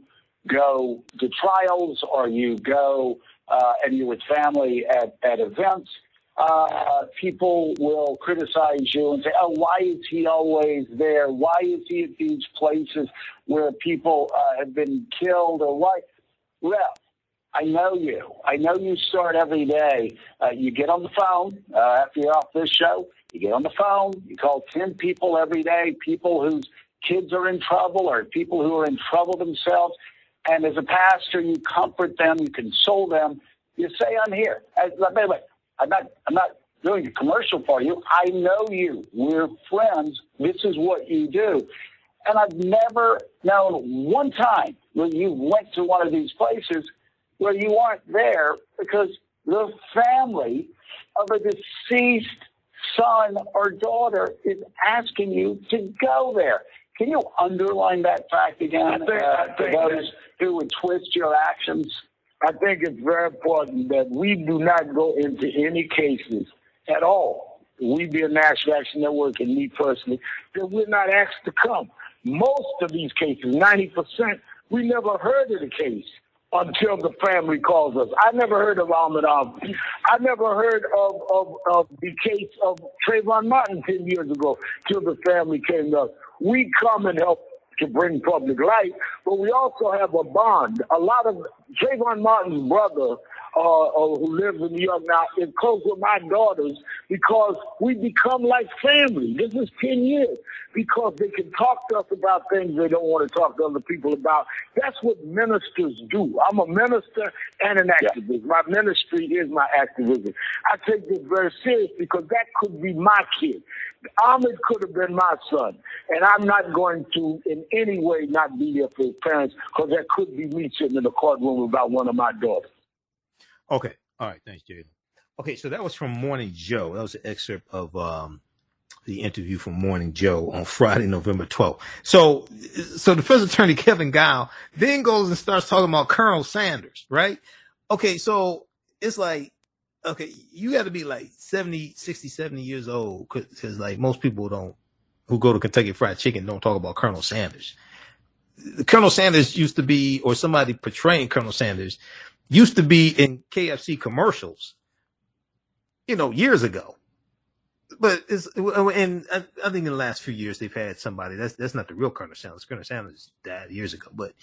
go to trials or you go uh, and you're with family at, at events, uh, people will criticize you and say, "Oh, why is he always there? Why is he at these places where people uh, have been killed? Or why?" Well, I know you. I know you start every day. Uh, you get on the phone uh, after you're off this show. You get on the phone. You call ten people every day. People whose kids are in trouble or people who are in trouble themselves. And as a pastor, you comfort them. You console them. You say, "I'm here." By the way, I'm not. I'm not doing a commercial for you. I know you. We're friends. This is what you do. And I've never known one time when you went to one of these places where you aren't there because the family of a deceased son or daughter is asking you to go there. Can you underline that fact again I think, uh, I think who would twist your actions? I think it's very important that we do not go into any cases at all. We be a National Action Network and me personally, that we're not asked to come. Most of these cases, 90%, we never heard of the case until the family calls us. I never heard of Arbery. I never heard of, of, of the case of Trayvon Martin 10 years ago till the family came to us. We come and help to bring public light, but we also have a bond. A lot of Trayvon Martin's brother, uh, uh, who lives in New York now, is close with my daughters because we become like family. This is 10 years because they can talk to us about things they don't want to talk to other people about. That's what ministers do. I'm a minister and an activist. My ministry is my activism. I take this very serious because that could be my kid. Ahmaud could have been my son, and I'm not going to in any way not be there for his parents because that could be me sitting in the courtroom about one of my daughters. Okay. All right. Thanks, Jaden. Okay. So that was from Morning Joe. That was an excerpt of um, the interview from Morning Joe on Friday, November 12th. So, so the first attorney, Kevin Guile, then goes and starts talking about Colonel Sanders, right? Okay. So it's like, okay, you got to be like 70, 60, 70 years old because like most people don't, who go to Kentucky Fried Chicken don't talk about Colonel Sanders. Colonel Sanders used to be, or somebody portraying Colonel Sanders used to be in KFC commercials, you know, years ago. But it's, and I, I think in the last few years they've had somebody that's that's not the real Colonel Sanders. Colonel Sanders died years ago, but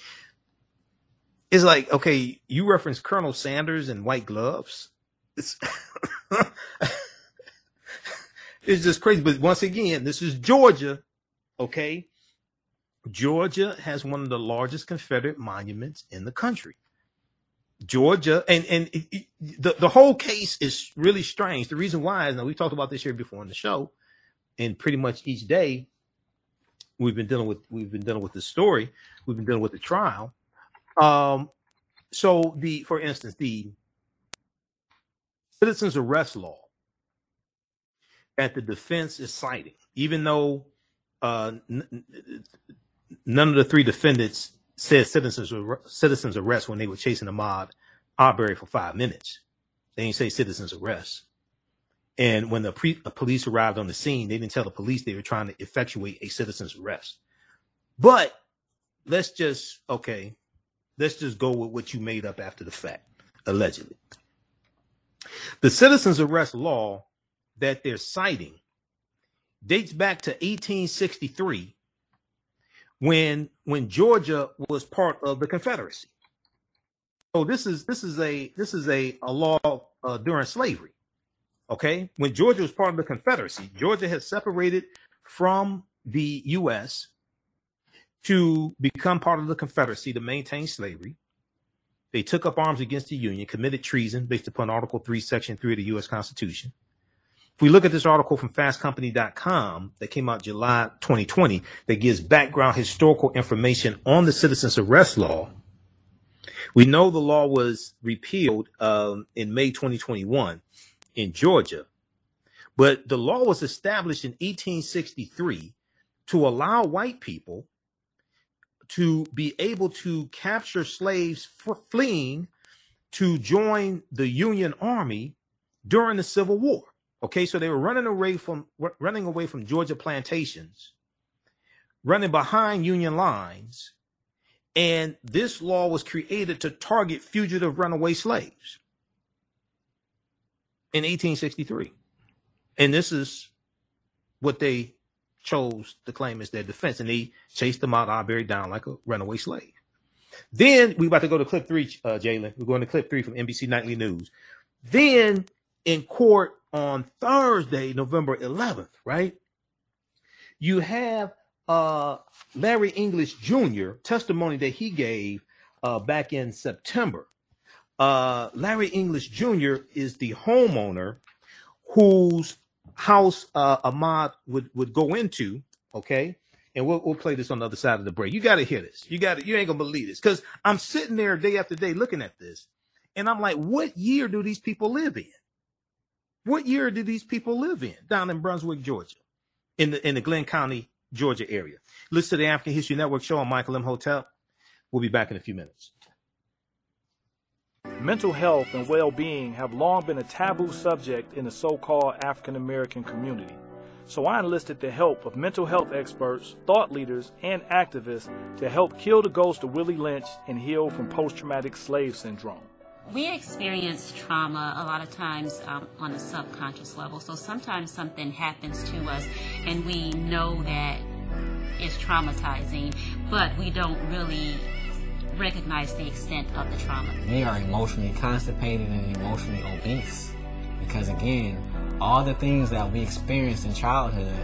it's like okay, you reference Colonel Sanders and white gloves. It's it's just crazy. But once again, this is Georgia, okay? Georgia has one of the largest Confederate monuments in the country. Georgia, and and it, it, the the whole case is really strange. The reason why is now we talked about this here before on the show, and pretty much each day we've been dealing with we've been dealing with the story, we've been dealing with the trial. Um, so the for instance the citizens arrest law that the defense is citing, even though uh, n- none of the three defendants said citizens citizens arrest when they were chasing Ahmaud Arbery for five minutes. They didn't say citizens arrest. And when the, pre- the police arrived on the scene, they didn't tell the police they were trying to effectuate a citizen's arrest. But let's just okay, let's just go with what you made up after the fact, allegedly. The citizens arrest law that they're citing dates back to 1863 when when Georgia was part of the Confederacy. So this is this is a this is a, a law uh, during slavery. Okay, when Georgia was part of the Confederacy, Georgia had separated from the U.S. to become part of the Confederacy to maintain slavery. They took up arms against the Union, committed treason based upon Article 3, Section 3 of the U.S. Constitution. If we look at this article from fastcompany.com that came out July 2020 that gives background historical information on the citizens arrest law, we know the law was repealed um, in May 2021 in Georgia, but the law was established in 1863 to allow white people to be able to capture slaves fleeing to join the Union Army during the Civil War. Okay, so they were running away from running away from Georgia plantations, running behind Union lines, and this law was created to target fugitive runaway slaves. in 1863. And this is what they chose to claim as their defense. And they chased Ahmaud Arbery down like a runaway slave. Then we about to go to clip three, uh, Jalen. We're going to clip three from NBC Nightly News. Then in court on Thursday, November 11th, right? You have uh, Larry English Jr. testimony that he gave uh, back in September. Uh, Larry English Jr. is the homeowner whose house uh, Ahmaud would, would go into, okay? And we'll, we'll play this on the other side of the break. You got to hear this. You got to, you ain't gonna believe this because I'm sitting there day after day looking at this, and I'm like, what year do these people live in? What year do these people live in down in Brunswick, Georgia, in the in the Glynn County, Georgia area? Listen to the African History Network show on Michael Imhotep. We'll be back in a few minutes. Mental health and well being have long been a taboo subject in the so called African American community. So I enlisted the help of mental health experts, thought leaders, and activists to help kill the ghost of Willie Lynch and heal from post traumatic slave syndrome. We experience trauma a lot of times um, on a subconscious level. So sometimes something happens to us and we know that it's traumatizing, but we don't really recognize the extent of the trauma. We are emotionally constipated and emotionally obese because, again, all the things that we experienced in childhood,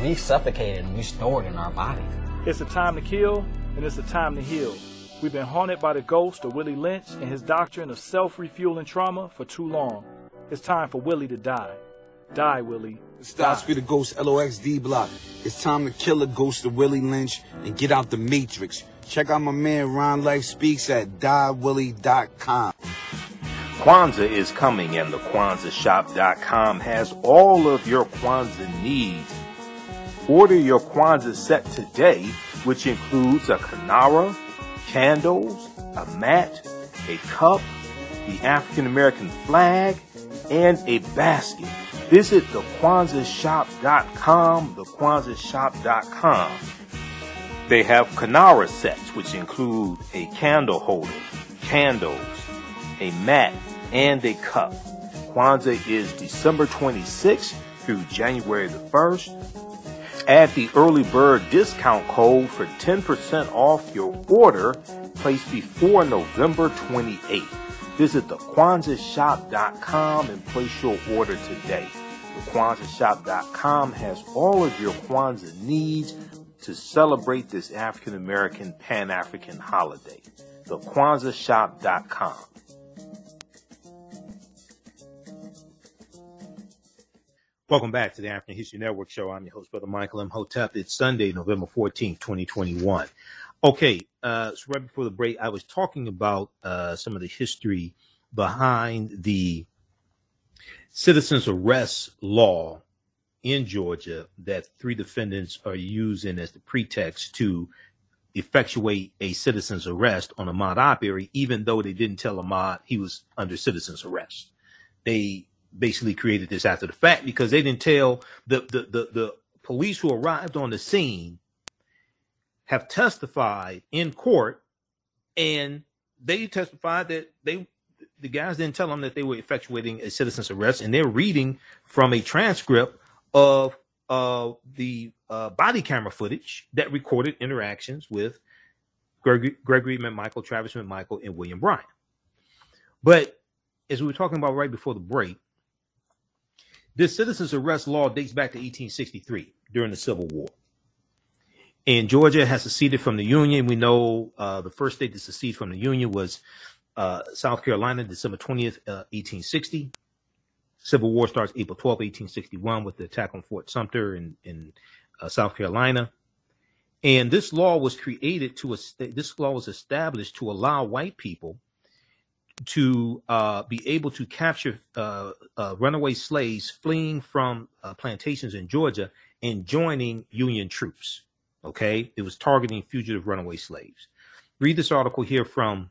we've suffocated and we stored in our bodies. It's a time to kill and it's a time to heal. We've been haunted by the ghost of Willie Lynch and his doctrine of self refueling trauma for too long. It's time for Willie to die. Die, Willie. Stop be the Ghost LOXD block. It's time to kill the ghost of Willie Lynch and get out the matrix. Check out my man Ron Life Speaks at diewillie.com. Kwanzaa is coming and the KwanzaaShop.com has all of your Kwanzaa needs. Order your Kwanzaa set today, which includes a Kinara, candles, a mat, a cup, the African American flag, and a basket. Visit the KwanzaaShop.com, the KwanzaaShop.com. They have Kinara sets, which include a candle holder, candles, a mat, and a cup. Kwanzaa is December 26th through January the 1st. Add the early bird discount code for 10% off your order placed before November 28th. Visit thekwanzaashop.com and place your order today. TheKwanzaaShop.com has all of your Kwanzaa needs to celebrate this African American Pan African holiday. TheKwanzaaShop.com. Welcome back to the African History Network show. I'm your host, Brother Michael Imhotep. It's Sunday, November 14th, 2021. Okay, uh, so right before the break, I was talking about uh, some of the history behind the citizens arrest law in Georgia that three defendants are using as the pretext to effectuate a citizen's arrest on Ahmaud Arbery, even though they didn't tell Ahmaud he was under citizen's arrest. They basically created this after the fact because they didn't tell the, the, the, the police who arrived on the scene have testified in court and they testified that they the guys didn't tell them that they were effectuating a citizen's arrest and they're reading from a transcript of uh, the uh, body camera footage that recorded interactions with Gregory, Gregory McMichael, Travis McMichael, and William Bryan. But as we were talking about right before the break, this citizen's arrest law dates back to 1863 during the Civil War. And Georgia has seceded from the Union. We know uh, the first state to secede from the Union was uh, South Carolina, December 20th, uh, 1860. Civil War starts April 12, 1861, with the attack on Fort Sumter in, in uh, South Carolina. And this law was created to, this law was established to allow white people to uh, be able to capture uh, uh, runaway slaves fleeing from uh, plantations in Georgia and joining Union troops. Okay, it was targeting fugitive runaway slaves. Read this article here from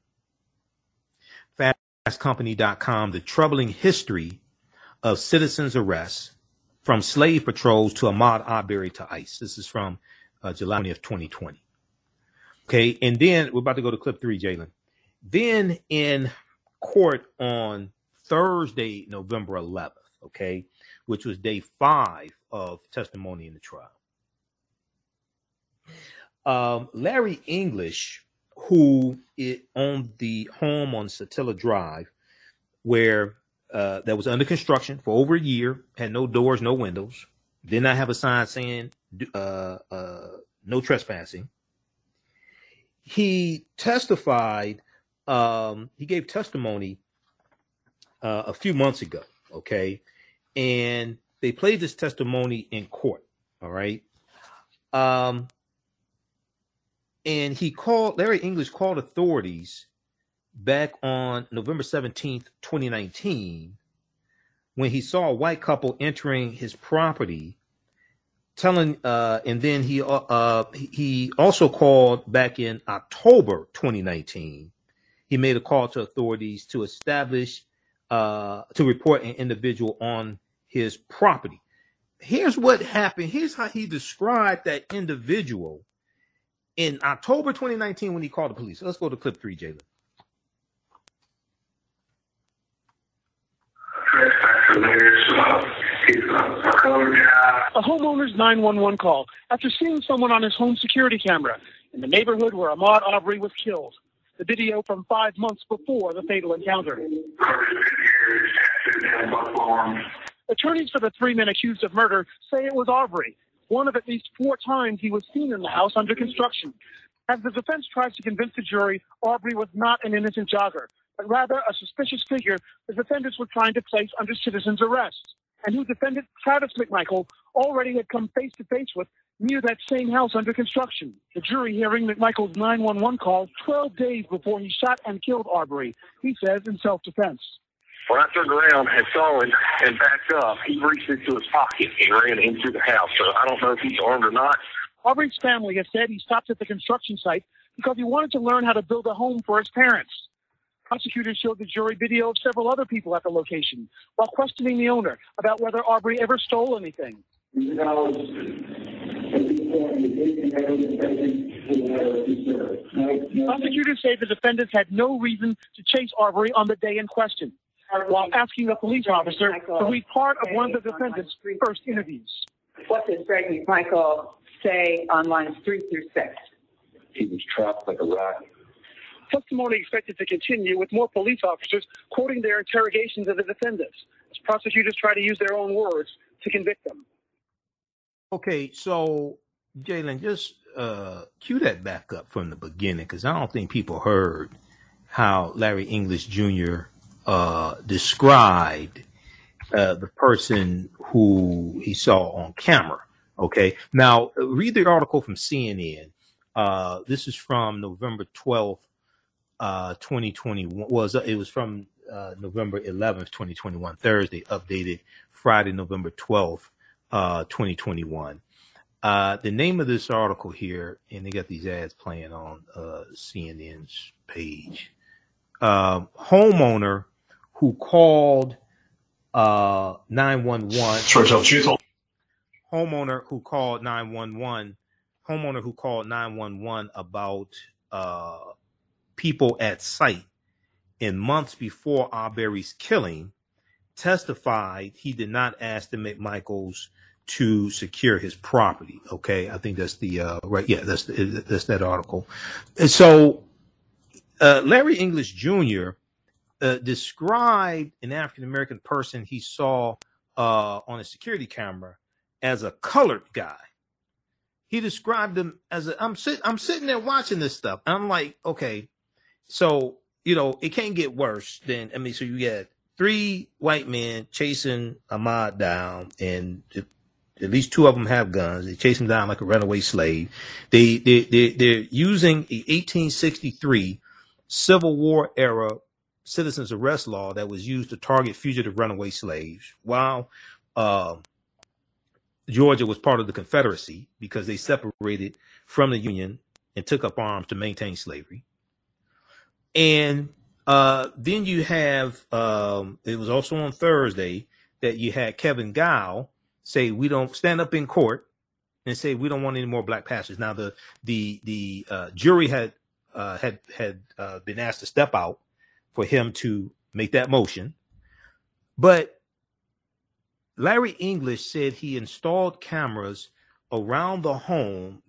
FastCompany.com: The troubling history of citizens' arrests from slave patrols to Ahmaud Arbery to ICE. This is from uh, July of 2020. Okay, and then we're about to go to clip three, Jalen. Then in court on Thursday, November 11th, okay, which was day five of testimony in the trial. Um, Larry English, who owned the home on Satilla Drive, where uh, that was under construction for over a year, had no doors, no windows, did not have a sign saying uh, uh, no trespassing. He testified, um, he gave testimony uh, a few months ago, okay? And they played this testimony in court, all right? Um, and he called, Larry English called authorities back on November 17th, 2019, when he saw a white couple entering his property, telling, uh, and then he, uh, uh, he also called back in October 2019. He made a call to authorities to establish, uh, to report an individual on his property. Here's what happened. Here's how he described that individual in October 2019 when he called the police. Let's go to clip three, Jalen. A homeowner's 911 call after seeing someone on his home security camera in the neighborhood where Ahmaud Arbery was killed. The video from five months before the fatal encounter. Attorneys for the three men accused of murder say it was Arbery, one of at least four times he was seen in the house under construction. As the defense tries to convince the jury Arbery was not an innocent jogger, but rather a suspicious figure the defendants were trying to place under citizen's arrest, and who defendant Travis McMichael already had come face to face with near that same house under construction. The jury hearing McMichael's 911 call 12 days before he shot and killed Arbery, he says in self-defense. When I turned around and saw him and backed up, he reached into his pocket and ran into the house. So I don't know if he's armed or not. Arbery's family has said he stopped at the construction site because he wanted to learn how to build a home for his parents. Prosecutors showed the jury video of several other people at the location while questioning the owner about whether Arbery ever stole anything. Prosecutors say the defendants had no reason to chase Arbery on the day in question, while asking a police officer to read part of one of the defendants' first interviews. What does Greg McMichael say on lines three through six? He was trapped like a rat. Testimony expected to continue with more police officers quoting their interrogations of the defendants as prosecutors try to use their own words to convict them. Okay, so Jalen, just uh, cue that back up from the beginning because I don't think people heard how Larry English Jr. Uh, described uh, the person who he saw on camera. Okay, now read the article from CNN. Uh, this is from November twelfth, uh, twenty twenty one. Was it was from uh, November eleventh, twenty twenty one, Thursday, updated Friday, November twelfth, uh, twenty twenty one. Uh, the name of this article here, and they got these ads playing on uh, CNN's page. Uh, homeowner who called uh, 911. Homeowner who called 911. Homeowner who called 911 about uh, people at site in months before Arbery's killing testified he did not ask the McMichaels to secure his property. Okay, I think that's the uh, right. Yeah, that's the, that's that article. And so uh, Larry English Jr. Uh, described an African American person he saw uh, on a security camera as a colored guy. He described him as a. I'm sitting. I'm sitting there watching this stuff. and I'm like, okay, so you know it can't get worse than. I mean, so you get three white men chasing Ahmaud down, and at least two of them have guns. They chase him down like a runaway slave. They they, they they're using a 1863 Civil War era citizens arrest law that was used to target fugitive runaway slaves. While uh, Georgia was part of the Confederacy because they separated from the Union and took up arms to maintain slavery. And uh, then you have um, it was also on Thursday that you had Kevin Gough say we don't stand up in court and say we don't want any more black pastors. Now the the the uh, jury had uh, had had uh, been asked to step out for him to make that motion. But Larry English said he installed cameras around the home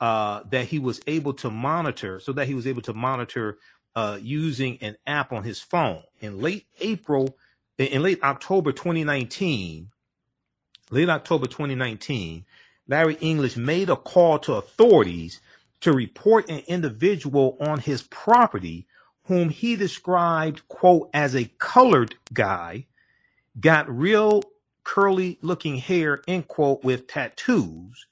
uh, that he was able to monitor, so that he was able to monitor uh, using an app on his phone. In late April, in late October 2019, late October 2019, Larry English made a call to authorities to report an individual on his property whom he described, quote, as a colored guy, got real curly looking hair, end quote, with tattoos,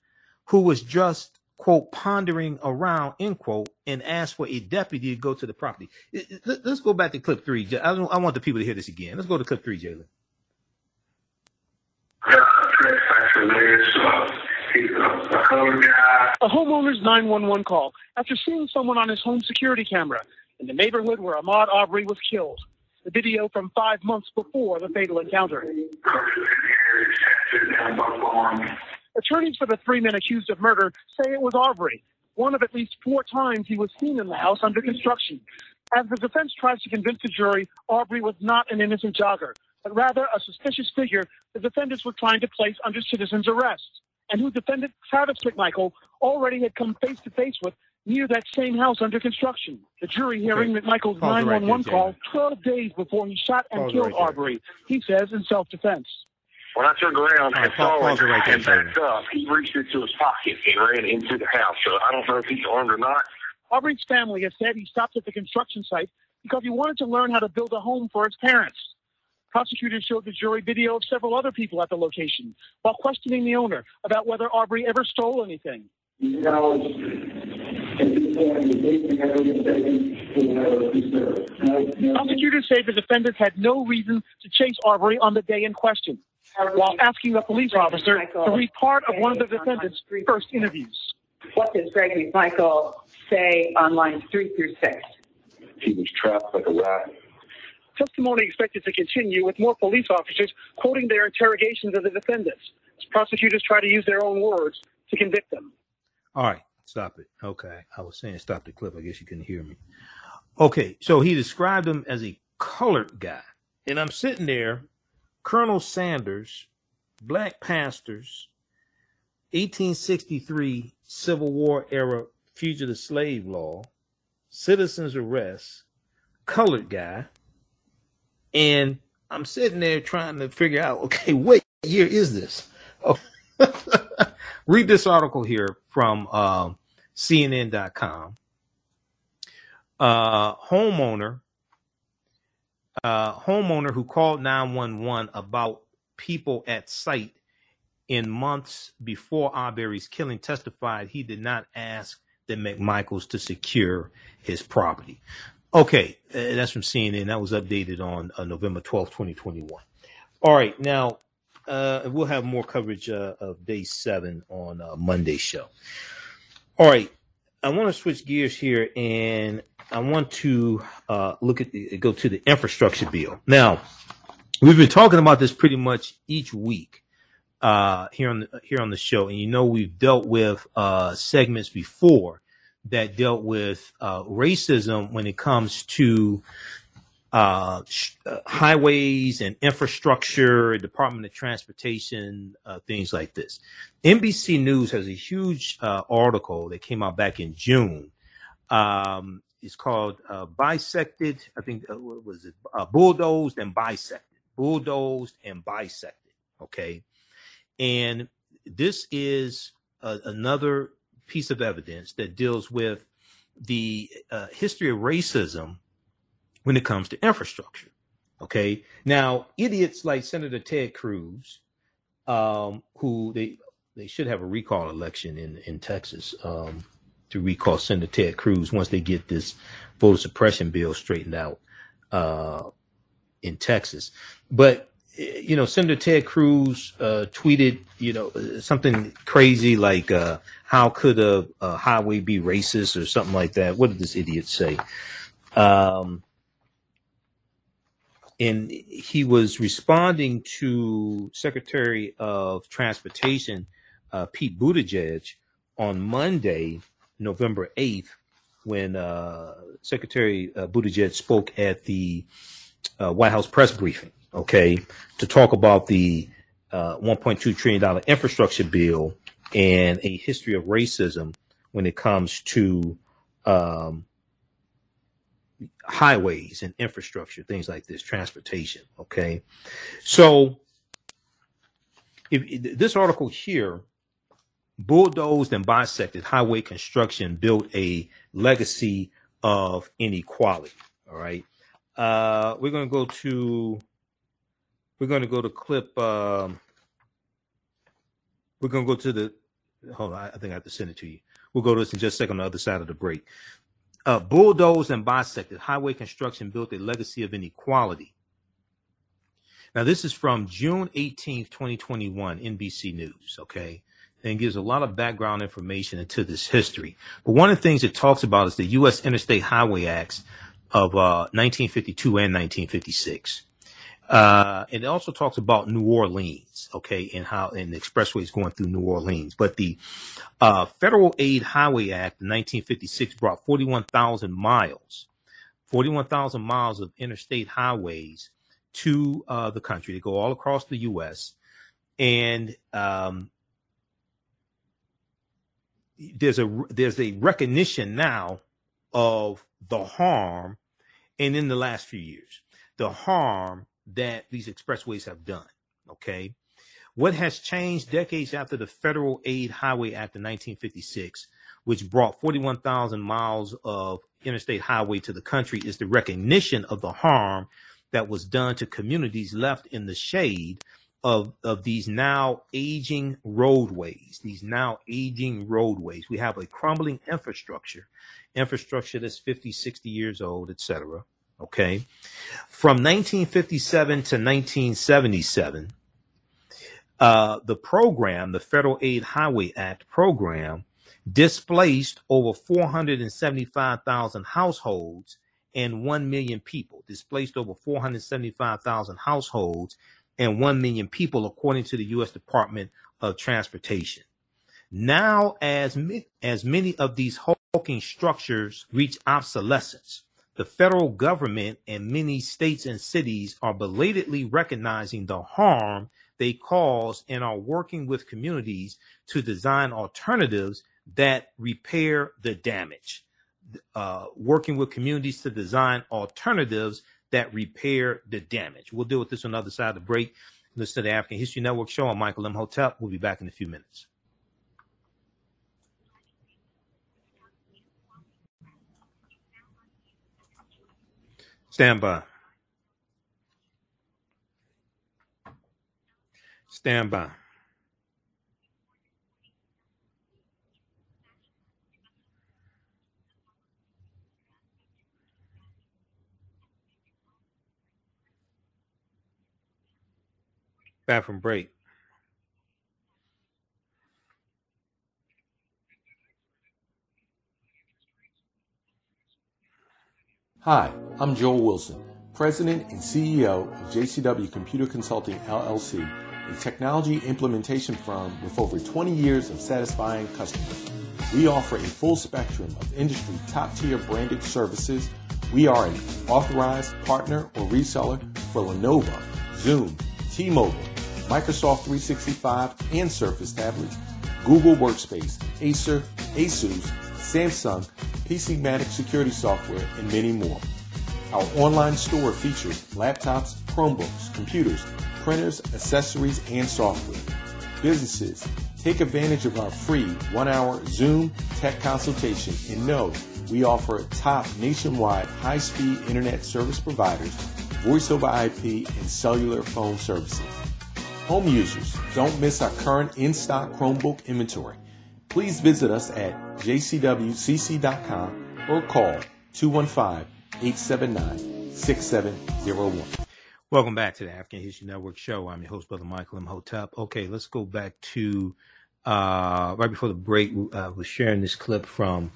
who was just, quote, pondering around, end quote, and asked for a deputy to go to the property. Let's go back to clip three. I, I want the people to hear this again. Let's go to clip three, Jalen. A homeowner's 911 call after seeing someone on his home security camera in the neighborhood where Ahmaud Arbery was killed. The video from five months before the fatal encounter. Attorneys for the three men accused of murder say it was Arbery, one of at least four times he was seen in the house under construction. As the defense tries to convince the jury Arbery was not an innocent jogger, but rather a suspicious figure the defendants were trying to place under citizen's arrest, and who defendant Travis McMichael already had come face to face with near that same house under construction. The jury hearing Okay. McMichael's Pause it right 911 call 12 days before he shot and Pause killed right. Arbery, he says in self-defense. When I turned around All and pa- saw pause it right him and backed up, he reached into his pocket and ran into the house. So I don't know if he's armed or not. Arbery's family has said he stopped at the construction site because he wanted to learn how to build a home for his parents. Prosecutors showed the jury video of several other people at the location while questioning the owner about whether Arbery ever stole anything. Prosecutors say the defendants had no reason to chase Arbery on the day in question, while asking the police officer to read part of one of the defendants' first interviews. What does Greg McMichael say on lines three through six? He was trapped like a rat. Testimony expected to continue with more police officers quoting their interrogations of the defendants as prosecutors try to use their own words to convict them. All right, stop it. Okay, I was saying stop the clip. I guess you couldn't hear me. Okay, so he described him as a colored guy, and I'm sitting there, Colonel Sanders, black pastors, 1863 Civil War era fugitive slave law, citizens arrest, colored guy, and I'm sitting there trying to figure out, okay, what year is this? Oh, read this article here from um, CNN.com. Uh, homeowner, uh, homeowner who called 911 about people at site in months before Arbery's killing testified he did not ask the McMichaels to secure his property. Okay, that's from CNN. That was updated on uh, November 12th, 2021. All right, now uh, we'll have more coverage uh, of day seven on uh, Monday's show. All right, I want to switch gears here and I want to uh, look at the, go to the infrastructure bill. Now, we've been talking about this pretty much each week uh, here on the, here on the show, and you know we've dealt with uh, segments before that dealt with uh, racism when it comes to uh, sh- uh, highways and infrastructure, Department of Transportation, uh, things like this. NBC News has a huge uh, article that came out back in June. Um, it's called uh, "Bisected." I think what was it? Bulldozed and bisected. Bulldozed and bisected. Okay, and this is another piece of evidence that deals with the uh, history of racism when it comes to infrastructure. Okay. Now, idiots like Senator Ted Cruz, um, who they they should have a recall election in in Texas um, to recall Senator Ted Cruz once they get this voter suppression bill straightened out uh, in Texas. But you know, Senator Ted Cruz uh, tweeted, you know, something crazy like, uh, "How could a, a highway be racist?" or something like that. What did this idiot say? Um, and he was responding to Secretary of Transportation uh, Pete Buttigieg on Monday, November eighth, when uh, Secretary uh, Buttigieg spoke at the uh, White House press briefing. Okay, to talk about the uh, 1.2 trillion dollar infrastructure bill and a history of racism when it comes to um, highways and infrastructure, things like this, transportation. Okay, so if this article here bulldozed and bisected highway construction built a legacy of inequality. All right. Uh, we're going to go to, we're going to go to clip, um, we're going to go to the, hold on, I think I have to send it to you. We'll go to this in just a second on the other side of the break. Uh, bulldozed and bisected highway construction built a legacy of inequality. Now, this is from June 18th, 2021, NBC News. Okay and gives a lot of background information into this history. But one of the things it talks about is the U.S. Interstate Highway Acts of uh, 1952 and 1956. Uh, it also talks about New Orleans, okay, and how and the expressways going through New Orleans. But the uh, Federal Aid Highway Act of 1956 brought 41,000 miles, 41,000 miles of interstate highways to uh, the country. They go all across the U.S. And um, there's a there's a recognition now of the harm and in the last few years the harm that these expressways have done okay? What has changed decades after the federal aid highway act of 1956 which brought 41,000 miles of interstate highway to the country is the recognition of the harm that was done to communities left in the shade of of these now aging roadways these now aging roadways. We have a crumbling infrastructure infrastructure that's 50 60 years old etc okay from 1957 to 1977 uh, the program the federal aid highway act program displaced over 475,000 households and 1 million people displaced over 475,000 households and 1 million people, according to the U.S. Department of Transportation. Now, as, as many of these hulking structures reach obsolescence, the federal government and many states and cities are belatedly recognizing the harm they cause and are working with communities to design alternatives that repair the damage. Uh, working with communities to design alternatives that repair the damage. We'll deal with this on the other side of the break. Listen to the African History Network show. I'm Michael Imhotep. We'll be back in a few minutes. Stand by. Stand by. Bathroom break. Hi, I'm Joel Wilson, President and CEO of JCW Computer Consulting LLC, a technology implementation firm with over 20 years of satisfying customers. We offer a full spectrum of industry top tier branded services. We are an authorized partner or reseller for Lenovo, Zoom, T-Mobile, Microsoft 365 and Surface tablets, Google Workspace, Acer, Asus, Samsung, PCmatic security software, and many more. Our online store features laptops, Chromebooks, computers, printers, accessories, and software. Businesses, take advantage of our free one-hour Zoom tech consultation and know we offer top nationwide high-speed internet service providers, voice over IP, and cellular phone services. Home users, don't miss our current in-stock Chromebook inventory. Please visit us at jcwcc.com or call 215-879-6701. Welcome back to the African History Network show. I'm your host, Brother Michael Imhotep. Okay, let's go back to uh, right before the break. Uh, was sharing this clip from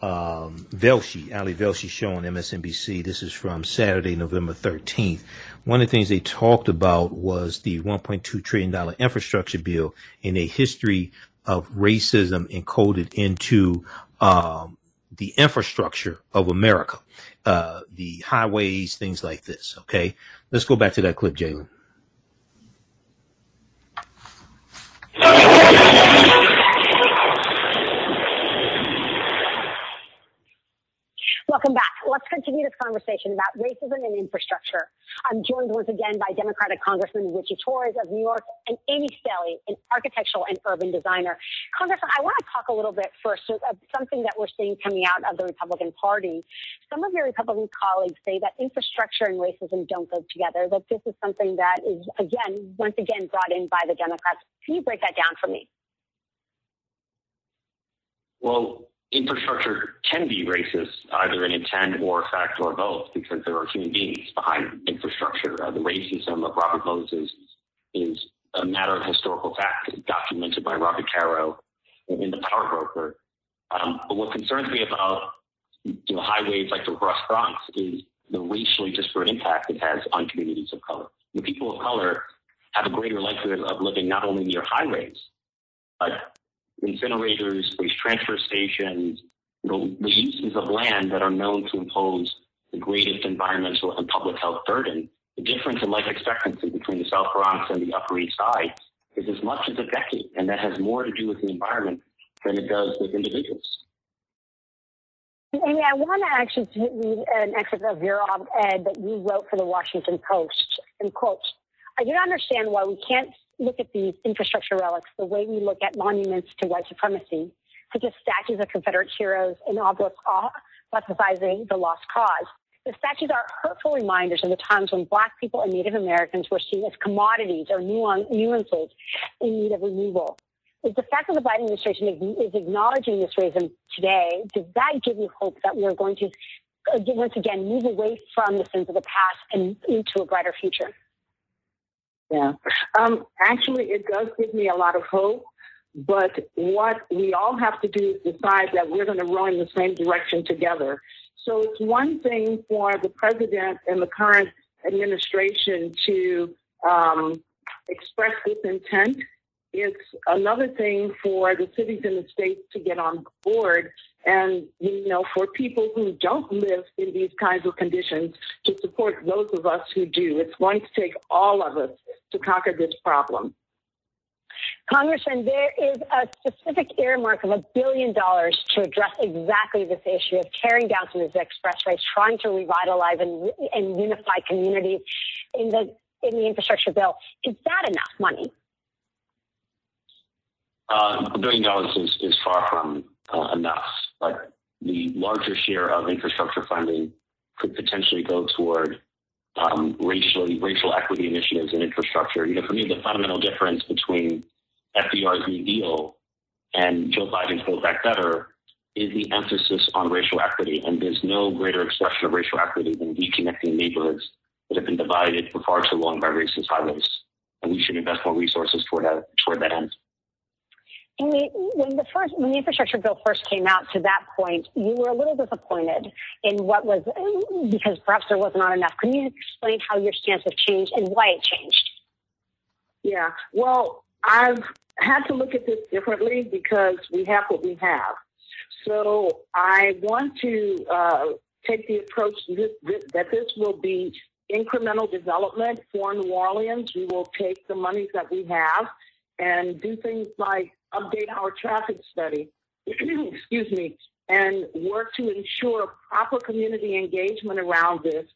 um, Velshi, Ali Velshi show on MSNBC. This is from Saturday, November 13th. One of the things they talked about was the $1.2 trillion infrastructure bill in a history of racism encoded into um, the infrastructure of America, uh, the highways, things like this. Okay. Let's go back to that clip, Jalen. Welcome back. Let's continue this conversation about racism and infrastructure. I'm joined once again by Democratic Congressman Richie Torres of New York and Amy Stelly, an architectural and urban designer. Congressman, I want to talk a little bit first of uh, something that we're seeing coming out of the Republican Party. Some of your Republican colleagues say that infrastructure and racism don't go together, that this is something that is, again, once again brought in by the Democrats. Can you break that down for me? Well, infrastructure can be racist, either in intent or fact or both, because there are human beings behind infrastructure. Uh, the racism of Robert Moses is a matter of historical fact, documented by Robert Caro in The Power Broker. Um, but what concerns me about you know, highways like the West Bronx is the racially disparate impact it has on communities of color. The people of color have a greater likelihood of living not only near highways, but incinerators, waste transfer stations, you know, the uses of land that are known to impose the greatest environmental and public health burden. The difference in life expectancy between the South Bronx and the Upper East Side is as much as a decade, and that has more to do with the environment than it does with individuals. Amy, I want to actually read an excerpt of your op-ed that you wrote for the Washington Post. And quote, I do not understand why we can't look at these infrastructure relics the way we look at monuments to white supremacy, such as statues of Confederate heroes and obelisks emphasizing the lost cause. The statues are hurtful reminders of the times when Black people and Native Americans were seen as commodities or nuances in need of removal. Is the fact that the Biden administration is acknowledging this racism today, does that give you hope that we're going to, uh, once again, move away from the sins of the past and into a brighter future? Yeah. Um, actually, it does give me a lot of hope. But what we all have to do is decide that we're going to row in the same direction together. So it's one thing for the president and the current administration to um, express this intent. It's another thing for the cities and the states to get on board and, you know, for people who don't live in these kinds of conditions to support those of us who do. It's going to take all of us to conquer this problem. Congressman, there is a specific earmark of a billion dollars to address exactly this issue of tearing down some of these expressways, trying to revitalize and, and unify communities in the in the infrastructure bill. Is that enough money? Uh, a billion dollars is, is far from uh, enough, but the larger share of infrastructure funding could potentially go toward um, racially racial equity initiatives and infrastructure. You know, for me, the fundamental difference between FDR's New Deal and Joe Biden's Build Back Better is the emphasis on racial equity. And there's no greater expression of racial equity than reconnecting neighborhoods that have been divided for far too long by racist highways. And we should invest more resources toward that toward that end. When the first, when the infrastructure bill first came out to that point, you were a little disappointed in what was, because perhaps there was not enough. Can you explain how your stance has changed and why it changed? Yeah, well, I've had to look at this differently because we have what we have. So I want to uh, take the approach that this will be incremental development for New Orleans. We will take the monies that we have and do things like update our traffic study, excuse me, and work to ensure proper community engagement around this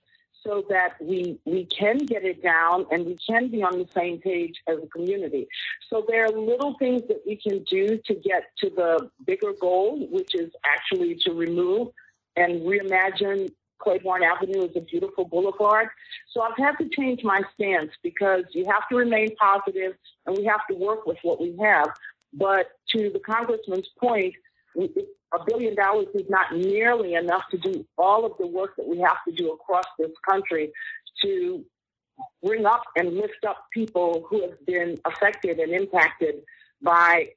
so that we we can get it down and we can be on the same page as a community. So there are little things that we can do to get to the bigger goal, which is actually to remove and reimagine Claiborne Avenue as a beautiful boulevard. So I've had to change my stance because you have to remain positive and we have to work with what we have. But to the congressman's point, a billion dollars is not nearly enough to do all of the work that we have to do across this country to bring up and lift up people who have been affected and impacted by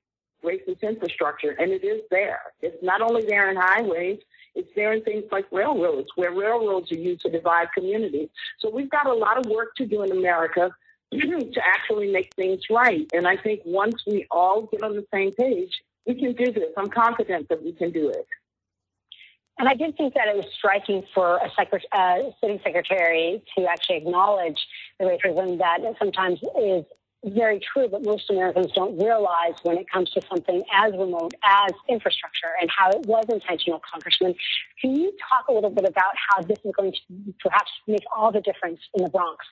racist infrastructure. And it is there. It's not only there in highways, it's there in things like railroads, where railroads are used to divide communities. So we've got a lot of work to do in America to actually make things right. And I think once we all get on the same page, we can do this. I'm confident that we can do it. And I did think that it was striking for a secret, uh, sitting secretary to actually acknowledge the racism that sometimes is very true, but most Americans don't realize when it comes to something as remote as infrastructure and how it was intentional, Congressman. Can you talk a little bit about how this is going to perhaps make all the difference in the Bronx?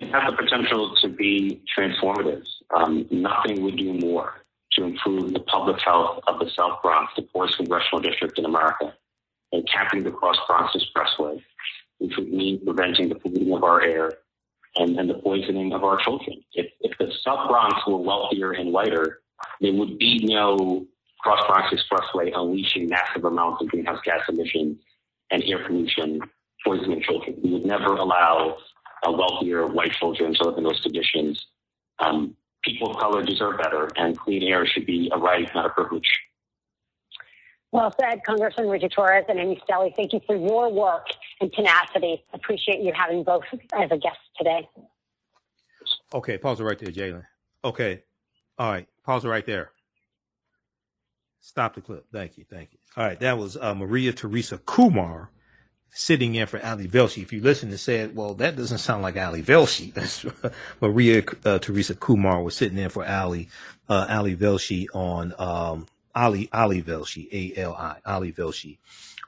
It has the potential to be transformative. Um, nothing would do more to improve the public health of the South Bronx, the poorest congressional district in America, and capping the Cross Bronx Expressway, which would mean preventing the polluting of our air and, and the poisoning of our children. If, if the South Bronx were wealthier and lighter, there would be no Cross Bronx Expressway unleashing massive amounts of greenhouse gas emissions and air pollution poisoning children. We would never allow uh, wealthier white children to live in those conditions. Um, people of color deserve better, and clean air should be a right, not a privilege. Well said, Congressman Richie Torres and Amy Stelly. Thank you for your work and tenacity. Appreciate you having both as a guest today. Okay, pause it right there, Jalen. Okay. All right, pause it right there. Stop the clip. Thank you. Thank you. All right, that was uh, Maria Teresa Kumar sitting in for Ali Velshi. If you listen to say, well, that doesn't sound like Ali Velshi. That's Maria uh, Teresa Kumar was sitting in for Ali, uh, Ali Velshi on, um, Ali, Ali Velshi, A-L-I, Ali Velshi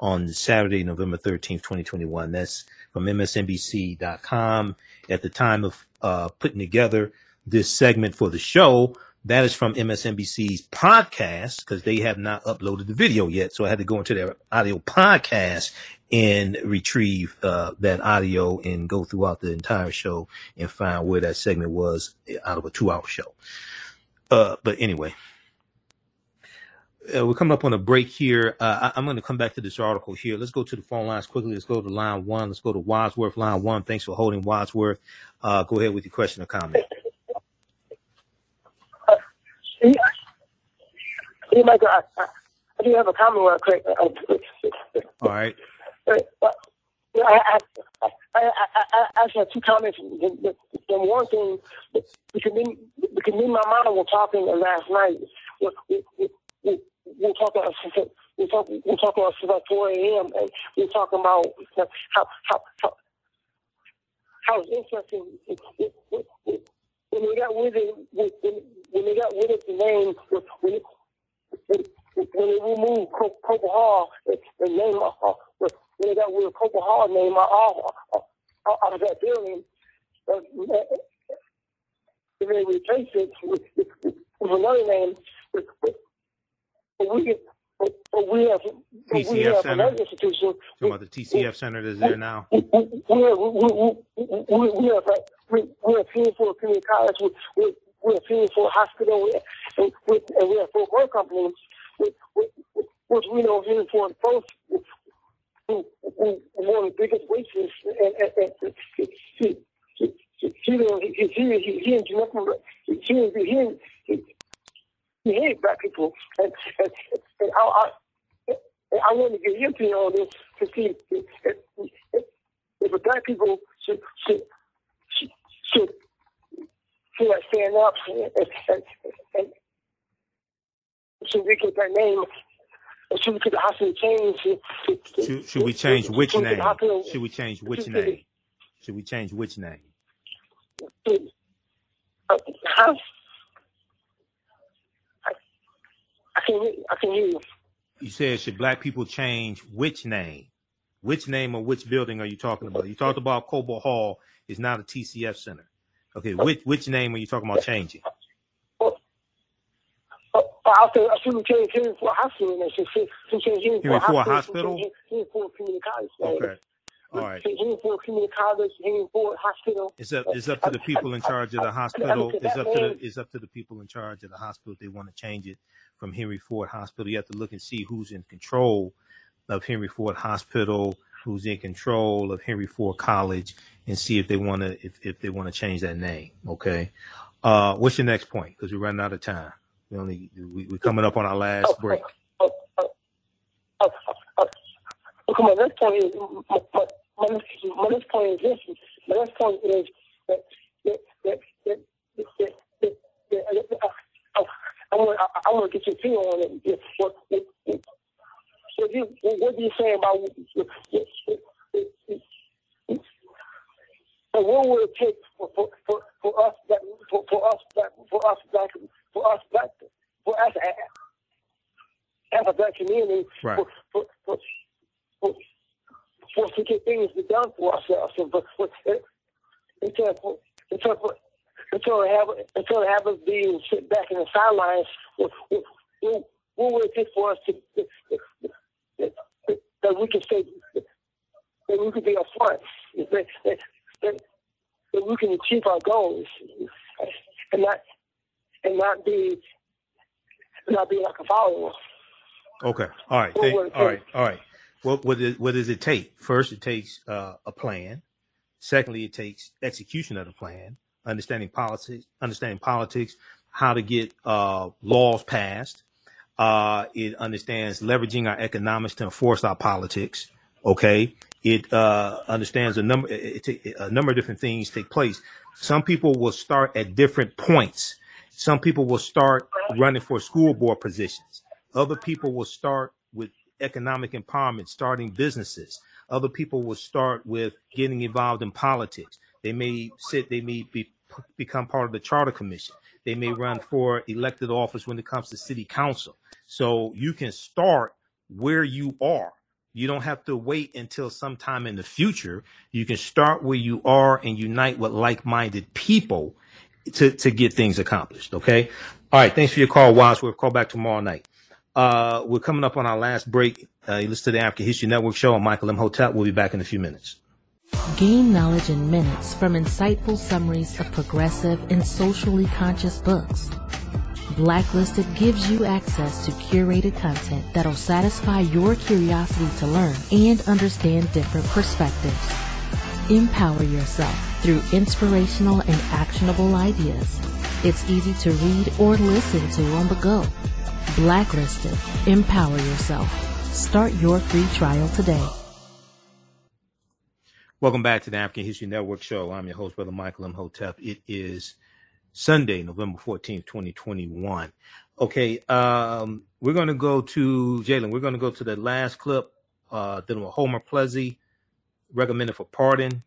on Saturday, November 13th, 2021. That's from MSNBC.com. At the time of, uh, putting together this segment for the show, that is from MSNBC's podcast because they have not uploaded the video yet. So I had to go into their audio podcast and retrieve uh, that audio and go throughout the entire show and find where that segment was out of a two hour show. Uh, but anyway, uh, we're coming up on a break here. Uh, I, am going to come back to this article here. Let's go to the phone lines quickly. Let's go to line one. Let's go to Wadsworth, line one. Thanks for holding Wadsworth. Uh, go ahead with your question or comment. Hey, Michael, I, I, I do have a comment real quick. All right. I, I, I, I, I actually have two comments. The, one thing, because me, because me and my mom were talking last night. We, we, we, we're talking we talk we talk about like 4 a.m. and we're talking about how how how how it's interesting when they got rid of when, when they got rid of the name when when, they removed Cobo Hall the name of when they got rid of Cobo Hall name out, out of that building and they replaced it with, with, with another name with, with, we get but we have, TCF we have Center. another institution. Talking about the TCF Center that's there now. We we we we we have we we have community college. We we we for a hospital, and we and we have for a company, which which we know here for post. Who, who, one of the biggest wasters, and, and, and he, he, he, he, he, he, he, he, he, he, he, he, he hate black people, and, and, and I, I, I want to get your opinion on this to see if, if, if the black people should should should, should, should like stand up and, and, and should we get that name? Should we get the hospital changed? Should, should we change which name? Should we change which name? Should we change which name? Uh, how? I can I can hear you. You said should black people change which name? Which name or which building are you talking about? You talked about Cobo Hall is not a TCF center. Okay, which which name are you talking about changing? Oh, oh, oh, I said I should change Hospital. And should, should change Henry Henry Ford Hospital. Hospital? Henry Ford Community College. Okay. All right. Henry Ford Community College, Henry Ford Hospital. It's up it's up to the people in charge of the hospital. It's up to the it's up to the people in charge of the hospital if they want to change it from Henry Ford Hospital. You have to look and see who's in control of Henry Ford Hospital, who's in control of Henry Ford College, and see if they want to if, if they want to change that name. Okay. Uh, what's your next point? Because we're running out of time. We only we, we're coming up on our last break. Okay, my next point is my, my, my, next, my next point is this. My next point is that that that that, that, that, that, that, that I, I want I, I want to get your opinion on it. What, what, what you what do you say about and what would it take for, for, for, for us that for, for us that for us black for us black for us as a black community Right. for, for, for, for, for to get things done for ourselves and for, for, instead of instead of until they have until they have us being sit back in the sidelines. What, would it take for us to that, we can say that we can be up front, that, that, that, that we can achieve our goals, and not and not be not be like a follower. Okay. All right. Thank, all right. All right. What what, is, what does it take? First, it takes uh, a plan. Secondly, it takes execution of the plan, understanding politics, understanding politics, how to get uh, laws passed. Uh, it understands leveraging our economics to enforce our politics. Okay. It uh, understands a number it, it, a number of different things take place. Some people will start at different points. Some people will start running for school board positions. Other people will start with economic empowerment, starting businesses. Other people will start with getting involved in politics. They may sit, they may be, become part of the charter commission. They may run for elected office when it comes to city council. So you can start where you are. You don't have to wait until sometime in the future. You can start where you are and unite with like-minded people to, to get things accomplished. Okay. All right. Thanks for your call, Wadsworth. Call back tomorrow night. Uh, we're coming up on our last break. Uh, you listen to the African History Network show. I'm Michael Imhotep. We'll be back in a few minutes. Gain knowledge in minutes from insightful summaries of progressive and socially conscious books. Blacklisted gives you access to curated content that'll satisfy your curiosity to learn and understand different perspectives. Empower yourself through inspirational and actionable ideas. It's easy to read or listen to on the go. Blacklisted. Empower yourself. Start your free trial today. Welcome back to the African History Network show. I'm your host, Brother Michael Imhotep. It is Sunday, November 14th, 2021. Okay, um, we're going to go to Jalen. We're going to go to the last clip uh, dealing with Homer Plessy, recommended for pardon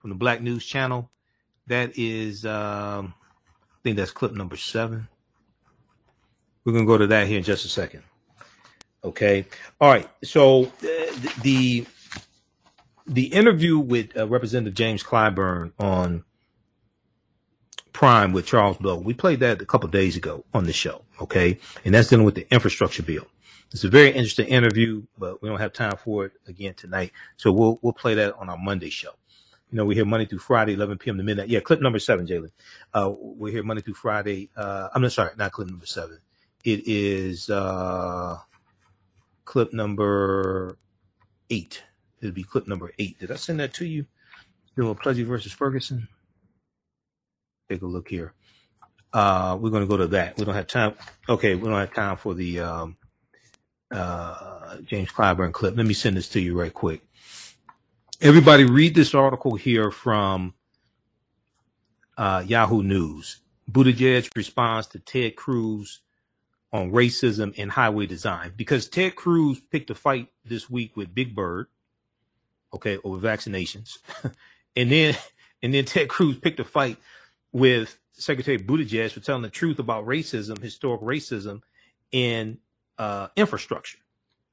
from the Black News Channel. That is, um, I think that's clip number seven. We're going to go to that here in just a second. Okay. All right. So uh, the the interview with uh, Representative James Clyburn on Prime with Charles Blow, we played that a couple days ago on the show. Okay. And that's dealing with the infrastructure bill. It's a very interesting interview, but we don't have time for it again tonight. So we'll, we'll play that on our Monday show. You know, we're here Monday through Friday, 11 p.m. to midnight. Yeah, clip number seven, Jalen. Uh, we're here Monday through Friday. Uh, I'm not sorry, not clip number seven. It is, uh, clip number eight. It'll be clip number eight. Did I send that to you? Doing Plessy versus Ferguson. Take a look here. Uh, we're going to go to that. We don't have time. Okay, we don't have time for the um, uh, James Clyburn clip. Let me send this to you right quick. Everybody, read this article here from uh, Yahoo News. Buttigieg responds to Ted Cruz on racism in highway design because Ted Cruz picked a fight this week with Big Bird, okay, over vaccinations, and then and then Ted Cruz picked a fight with Secretary Buttigieg for telling the truth about racism, historic racism in uh, infrastructure.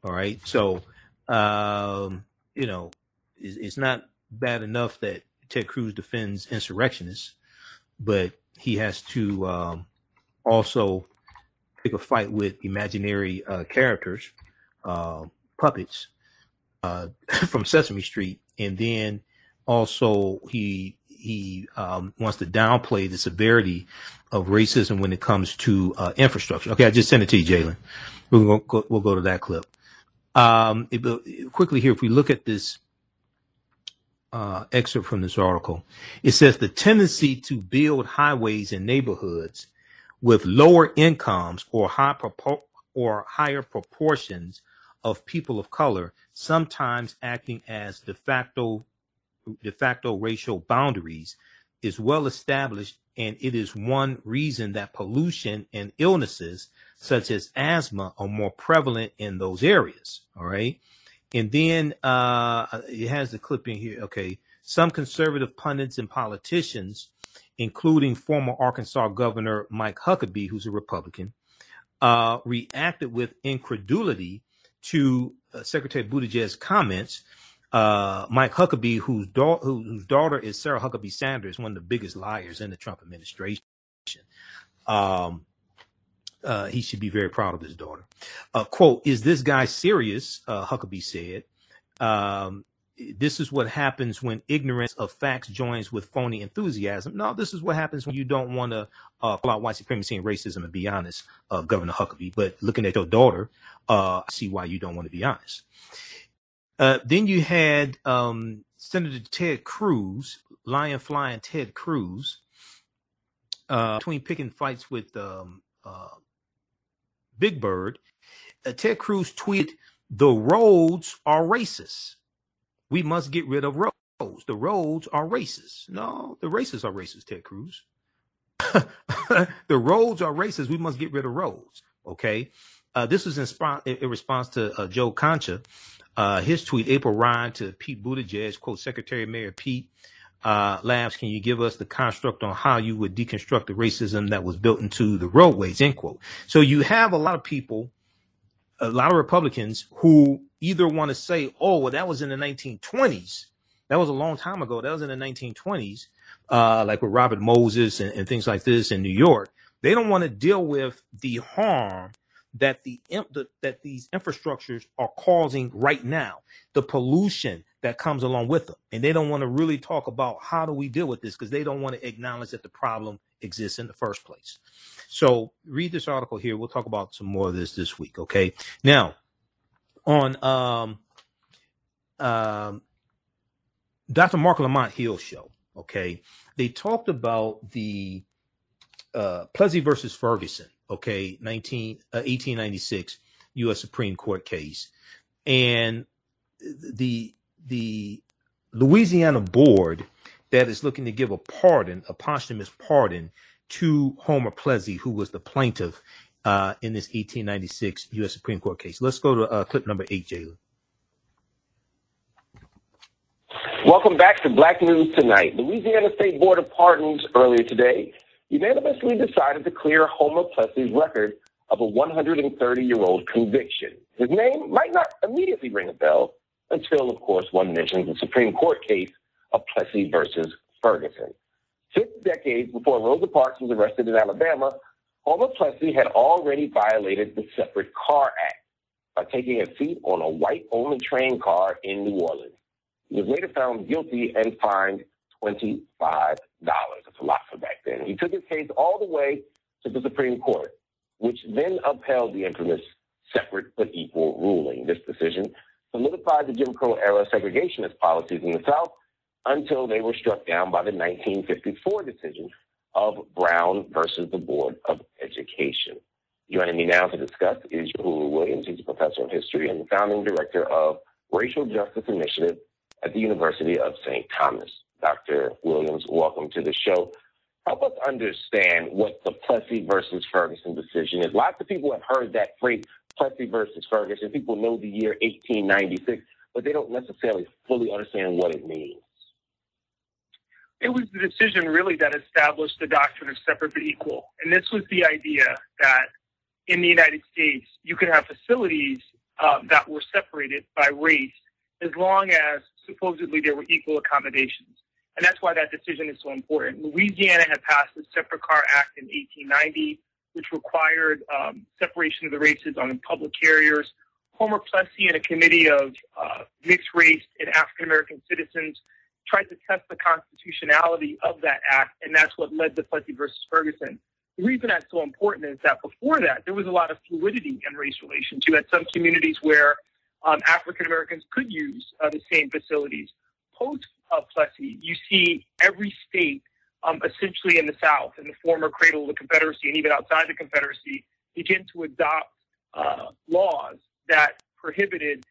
All right, so um, you know it's, it's not bad enough that Ted Cruz defends insurrectionists, but he has to um, also pick a fight with imaginary uh, characters, uh, puppets uh, from Sesame Street, and then also he he um, wants to downplay the severity of racism when it comes to uh, infrastructure. Okay, I just sent it to you, Jalen. We'll go, we'll go to that clip. Um, it, quickly here, if we look at this uh, excerpt from this article, it says the tendency to build highways in neighborhoods with lower incomes or high propor- or higher proportions of people of color, sometimes acting as de facto de facto racial boundaries, is well established And it is one reason that pollution and illnesses such as asthma are more prevalent in those areas. All right. And then uh, it has the clipping here. Okay. Some conservative pundits and politicians, including former Arkansas Governor Mike Huckabee, who's a Republican, uh, reacted with incredulity to Secretary Buttigieg's comments. Uh, Mike Huckabee, whose, da- whose daughter is Sarah Huckabee Sanders, one of the biggest liars in the Trump administration. Um, uh, he should be very proud of his daughter. Uh, quote, is this guy serious? Uh, Huckabee said. Um, this is what happens when ignorance of facts joins with phony enthusiasm. No, this is what happens when you don't want to uh, call out white supremacy and racism and be honest, uh, Governor Huckabee. But looking at your daughter, uh, I see why you don't want to be honest. Uh, then you had um, Senator Ted Cruz, lion flying Ted Cruz, uh, between picking fights with um, uh, Big Bird. Ted Cruz tweeted, "The roads are racist." We must get rid of roads. The roads are racist. No, the racists are racist, Ted Cruz. the roads are racist. We must get rid of roads. Okay. Uh, this was in, sp- in response to uh, Joe Concha, uh, his tweet, April Ryan to Pete Buttigieg, quote, Secretary Mayor Pete, uh, Labs, can you give us the construct on how you would deconstruct the racism that was built into the roadways, end quote. So you have a lot of people a lot of Republicans who either want to say, oh, well, that was in the 1920s. That was a long time ago. That was in the 1920s, uh, like with Robert Moses and, and things like this in New York. They don't want to deal with the harm that the, the that these infrastructures are causing right now, the pollution that comes along with them, and they don't want to really talk about how do we deal with this because they don't want to acknowledge that the problem exists in the first place. So read this article here. We'll talk about some more of this this week. Okay. Now, on um, um, Dr. Marc Lamont Hill show, okay, they talked about the uh, Plessy versus Ferguson, okay, 19, uh, 1896 U.S. Supreme Court case. And the, the Louisiana board that is looking to give a pardon, a posthumous pardon to Homer Plessy, who was the plaintiff uh, in this 1896 U.S. Supreme Court case. Let's go to uh, clip number eight, Jalen. Welcome back to Black News Tonight. Louisiana State Board of Pardons earlier today unanimously decided to clear Homer Plessy's record of a 130 year old conviction. His name might not immediately ring a bell until, of course, one mentions the Supreme Court case of Plessy versus Ferguson. Six decades before Rosa Parks was arrested in Alabama, Homer Plessy had already violated the Separate Car Act by taking a seat on a white only train car in New Orleans. He was later found guilty and fined $25. That's a lot for back then. He took his case all the way to the Supreme Court, which then upheld the infamous separate but equal ruling. This decision solidified the Jim Crow era segregationist policies in the South until they were struck down by the 1954 decision of Brown versus the Board of Education. Joining me now to discuss is Yohuru Williams. He's a professor of history and the founding director of Racial Justice Initiative at the University of St. Thomas. Dr. Williams, welcome to the show. Help us understand what the Plessy versus Ferguson decision is. Lots of people have heard that phrase, Plessy versus Ferguson. People know the year 1896, but they don't necessarily fully understand what it means it was the decision really that established the doctrine of separate but equal. And this was the idea that in the United States, you could have facilities um, that were separated by race as long as supposedly there were equal accommodations. And that's why that decision is so important. Louisiana had passed the Separate Car Act in 1890, which required um, separation of the races on public carriers. Homer Plessy and a committee of uh, mixed race and African American citizens tried to test the constitutionality of that act, and that's what led to Plessy versus Ferguson. The reason that's so important is that before that, there was a lot of fluidity in race relations. You had some communities where um, African Americans could use uh, the same facilities. Post uh, Plessy, you see every state, um, essentially in the South, in the former cradle of the Confederacy, and even outside the Confederacy, begin to adopt uh, laws that prohibited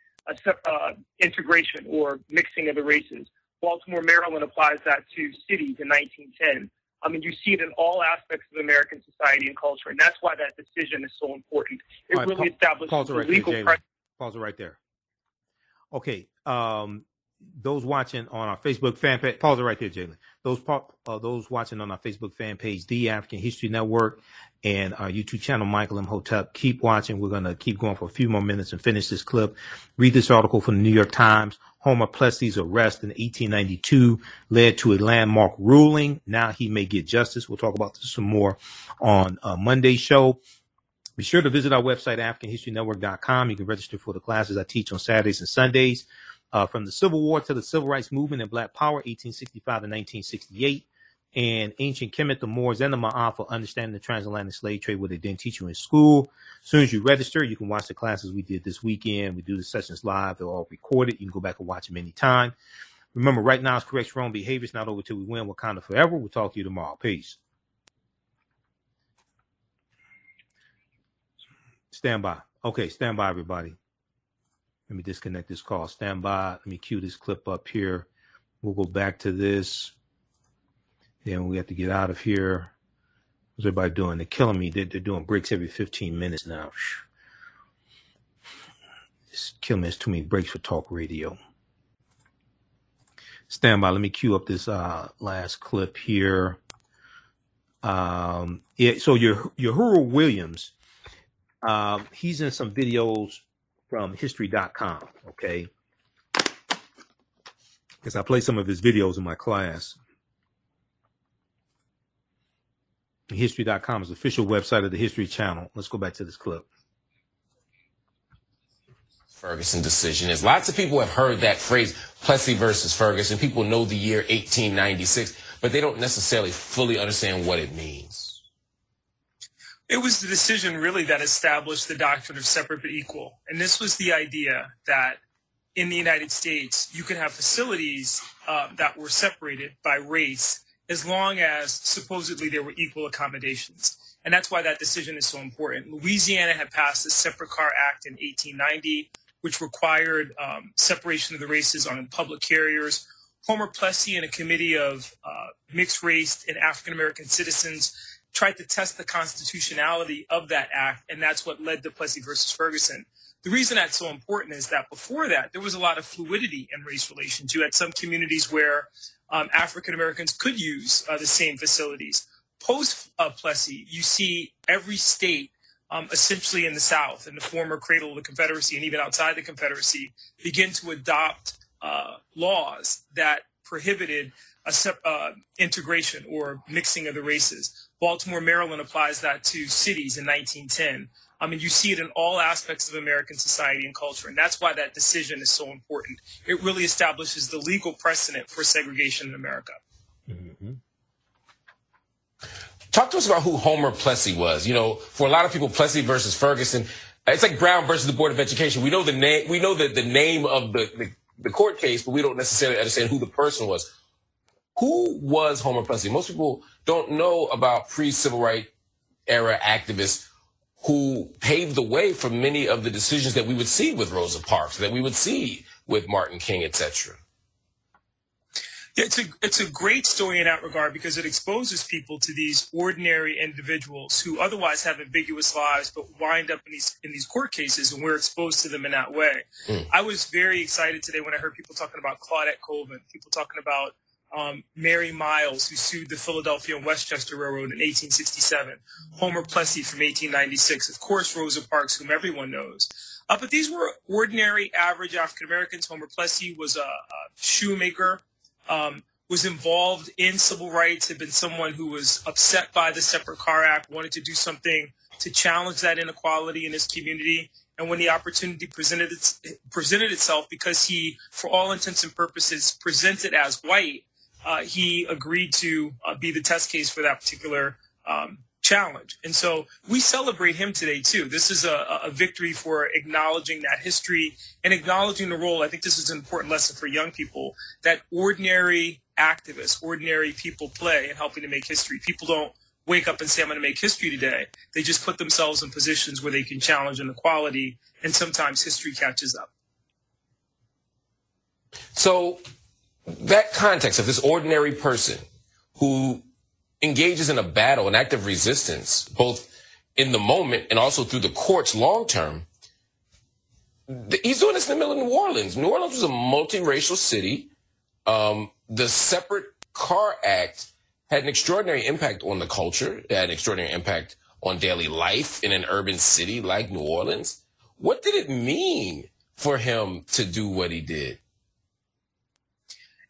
uh, integration or mixing of the races. Baltimore, Maryland applies that to cities in 1910. I mean, you see it in all aspects of American society and culture, and that's why that decision is so important. It right, really pa- establishes pause it the right there, legal Jalen. precedent. Pause it right there. Okay. Um, those watching on our Facebook fan page, pause it right there, Jalen. Those uh, those watching on our Facebook fan page, the African History Network, and our YouTube channel, Michael Imhotep. Keep watching. We're gonna keep going for a few more minutes and finish this clip. Read this article from the New York Times. Homer Plessy's arrest in 1892 led to a landmark ruling. Now he may get justice. We'll talk about this some more on uh, Monday's show. Be sure to visit our website, AfricanHistoryNetwork.com. You can register for the classes I teach on Saturdays and Sundays. Uh, from the Civil War to the Civil Rights Movement and Black Power, 1865 to 1968. And Ancient Kemet, the Moors, and the Maafa for understanding the transatlantic slave trade, what they didn't teach you in school. As soon as you register, you can watch the classes we did this weekend. We do the sessions live. They're all recorded. You can go back and watch them anytime. Remember, right now is correct wrong behavior. It's not over till we win. Wakanda forever. We'll talk to you tomorrow. Peace. Stand by. Okay, stand by, everybody. Let me disconnect this call. Stand by. Let me cue this clip up here. We'll go back to this. Then we have to get out of here. What's everybody doing? They're killing me. They're, they're doing breaks every 15 minutes now. It's killing me. It's too many breaks for talk radio. Stand by. Let me cue up this uh, last clip here. Um, yeah, so Yohuru Williams, um, he's in some videos from history.com. Okay. Because I play some of his videos in my class. History.com is the official website of the History Channel. Let's go back to this clip. Ferguson decision is. Lots of people have heard that phrase, Plessy versus Ferguson. People know the year 1896, but they don't necessarily fully understand what it means. It was the decision really that established the doctrine of separate but equal. And this was the idea that in the United States, you could have facilities um, that were separated by race as long as supposedly there were equal accommodations. And that's why that decision is so important. Louisiana had passed the Separate Car Act in 1890, which required um, separation of the races on public carriers. Homer Plessy and a committee of uh, mixed race and African American citizens tried to test the constitutionality of that act, and that's what led to Plessy versus Ferguson. The reason that's so important is that before that, there was a lot of fluidity in race relations. You had some communities where um, African Americans could use uh, the same facilities. Post uh, Plessy, you see every state, um, essentially in the South, in the former cradle of the Confederacy, and even outside the Confederacy, begin to adopt uh, laws that prohibited uh, integration or mixing of the races. Baltimore, Maryland applies that to cities in 1910. I mean, you see it in all aspects of American society and culture, and that's why that decision is so important. It really establishes the legal precedent for segregation in America. Mm-hmm. Talk to us about who Homer Plessy was. You know, for a lot of people, Plessy versus Ferguson, it's like Brown versus the Board of Education. We know the name, we know the, the name of the, the, the court case, but we don't necessarily understand who the person was. Who was Homer Plessy? Most people don't know about pre-civil rights era activists who paved the way for many of the decisions that we would see with Rosa Parks, that we would see with Martin King, etc. It's a it's a great story in that regard because it exposes people to these ordinary individuals who otherwise have ambiguous lives but wind up in these in these court cases and we're exposed to them in that way. Mm. I was very excited today when I heard people talking about Claudette Colvin, people talking about um, Mary Miles, who sued the Philadelphia and Westchester Railroad in 1867, Homer Plessy from 1896, of course, Rosa Parks, whom everyone knows. Uh, but these were ordinary, average African Americans. Homer Plessy was a, a shoemaker, um, was involved in civil rights, had been someone who was upset by the Separate Car Act, wanted to do something to challenge that inequality in his community. And when the opportunity presented, presented itself, because he, for all intents and purposes, presented as white, uh, he agreed to uh, be the test case for that particular um, challenge. And so we celebrate him today too. This is a, a victory for acknowledging that history and acknowledging the role. I think this is an important lesson for young people that ordinary activists, ordinary people play in helping to make history. People don't wake up and say, I'm going to make history today. They just put themselves in positions where they can challenge inequality, and sometimes history catches up. So that context of this ordinary person who engages in a battle, an act of resistance, both in the moment and also through the courts long term. He's doing this in the middle of New Orleans. New Orleans was a multiracial city. Um, the Separate Car Act had an extraordinary impact on the culture. It had an extraordinary impact on daily life in an urban city like New Orleans. What did it mean for him to do what he did?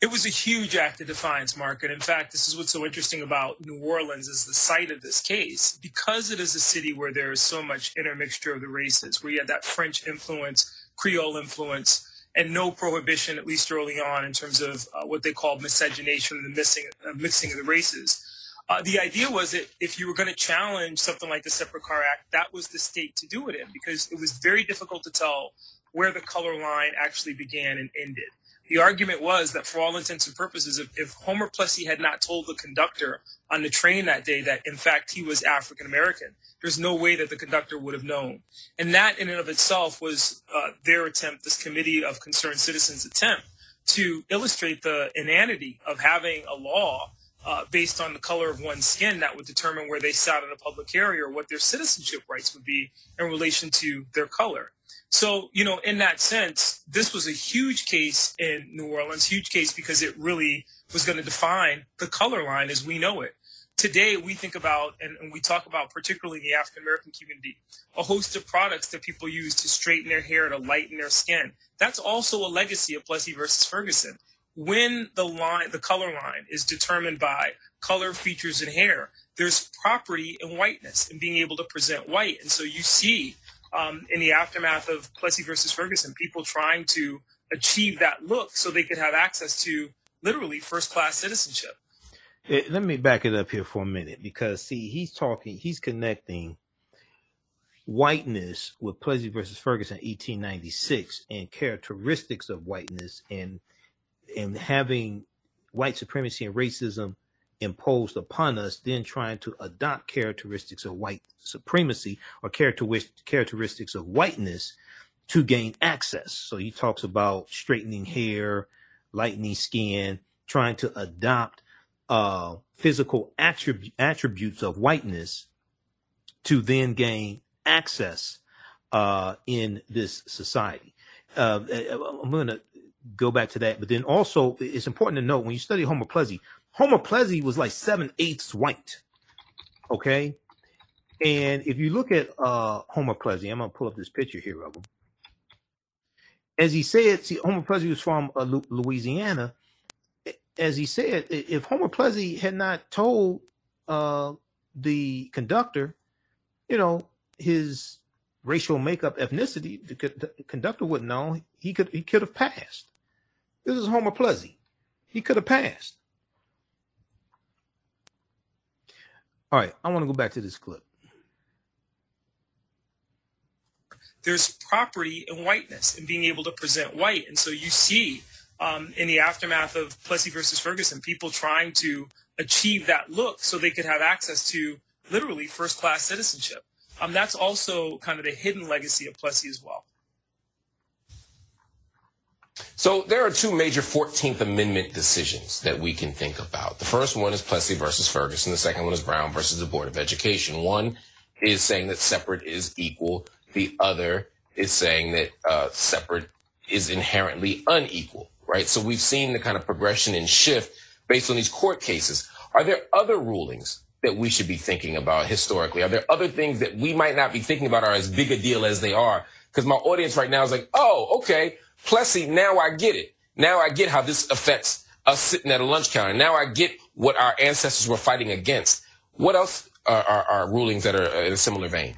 It was a huge act of defiance, Mark. And in fact, this is what's so interesting about New Orleans as the site of this case, because it is a city where there is so much intermixture of the races, where you had that French influence, Creole influence, and no prohibition, at least early on, in terms of uh, what they called miscegenation, the missing, uh, mixing of the races. Uh, the idea was that if you were going to challenge something like the Separate Car Act, that was the state to do it in, because it was very difficult to tell where the color line actually began and ended the argument was that for all intents and purposes, if, if Homer Plessy had not told the conductor on the train that day that in fact he was African American, there's no way that the conductor would have known. And that in and of itself was uh, their attempt, this committee of concerned citizens attempt to illustrate the inanity of having a law uh, based on the color of one's skin that would determine where they sat in a public area or what their citizenship rights would be in relation to their color. So, you know, in that sense, this was a huge case in New Orleans, huge case because it really was going to define the color line as we know it. Today, we think about and, and we talk about, particularly in the African American community, a host of products that people use to straighten their hair, to lighten their skin. That's also a legacy of Plessy versus Ferguson. When the line, the color line is determined by color, features, and hair, there's property in whiteness and being able to present white. And so you see um, in the aftermath of Plessy versus Ferguson, people trying to achieve that look so they could have access to literally first class citizenship. It, eh, let me back it up here for a minute because see, he's talking, he's connecting whiteness with Plessy versus Ferguson 1896 and characteristics of whiteness and and having white supremacy and racism imposed upon us, then trying to adopt characteristics of white supremacy or characteristics of whiteness to gain access. So he talks about straightening hair, lightening skin, trying to adopt uh, physical attrib- attributes of whiteness to then gain access uh, in this society. Uh, I'm going to go back to that, but then also it's important to note when you study Homer Plessy, Homer Plessy was like seven eighths white. Okay. And if you look at uh, Homer Plessy, I'm going to pull up this picture here of him. As he said, see, Homer Plessy was from uh, Louisiana. As he said, if Homer Plessy had not told uh, the conductor, you know, his racial makeup, ethnicity, the, the conductor wouldn't know. He could he could have passed. This is Homer Plessy. He could have passed. All right, I want to go back to this clip. There's property in whiteness and being able to present white. And so you see um, in the aftermath of Plessy versus Ferguson, people trying to achieve that look so they could have access to literally first class citizenship. Um, that's also kind of the hidden legacy of Plessy as well. So there are two major 14th Amendment decisions that we can think about. The first one is Plessy versus Ferguson. The second one is Brown versus the Board of Education. One is saying that separate is equal. The other is saying that uh, separate is inherently unequal, right? So we've seen the kind of progression and shift based on these court cases. Are there other rulings that we should be thinking about historically? Are there other things that we might not be thinking about are as big a deal as they are? Because my audience right now is like, oh, okay, Plessy, now I get it. Now I get how this affects us sitting at a lunch counter. Now I get what our ancestors were fighting against. What else are, are, are rulings that are in a similar vein?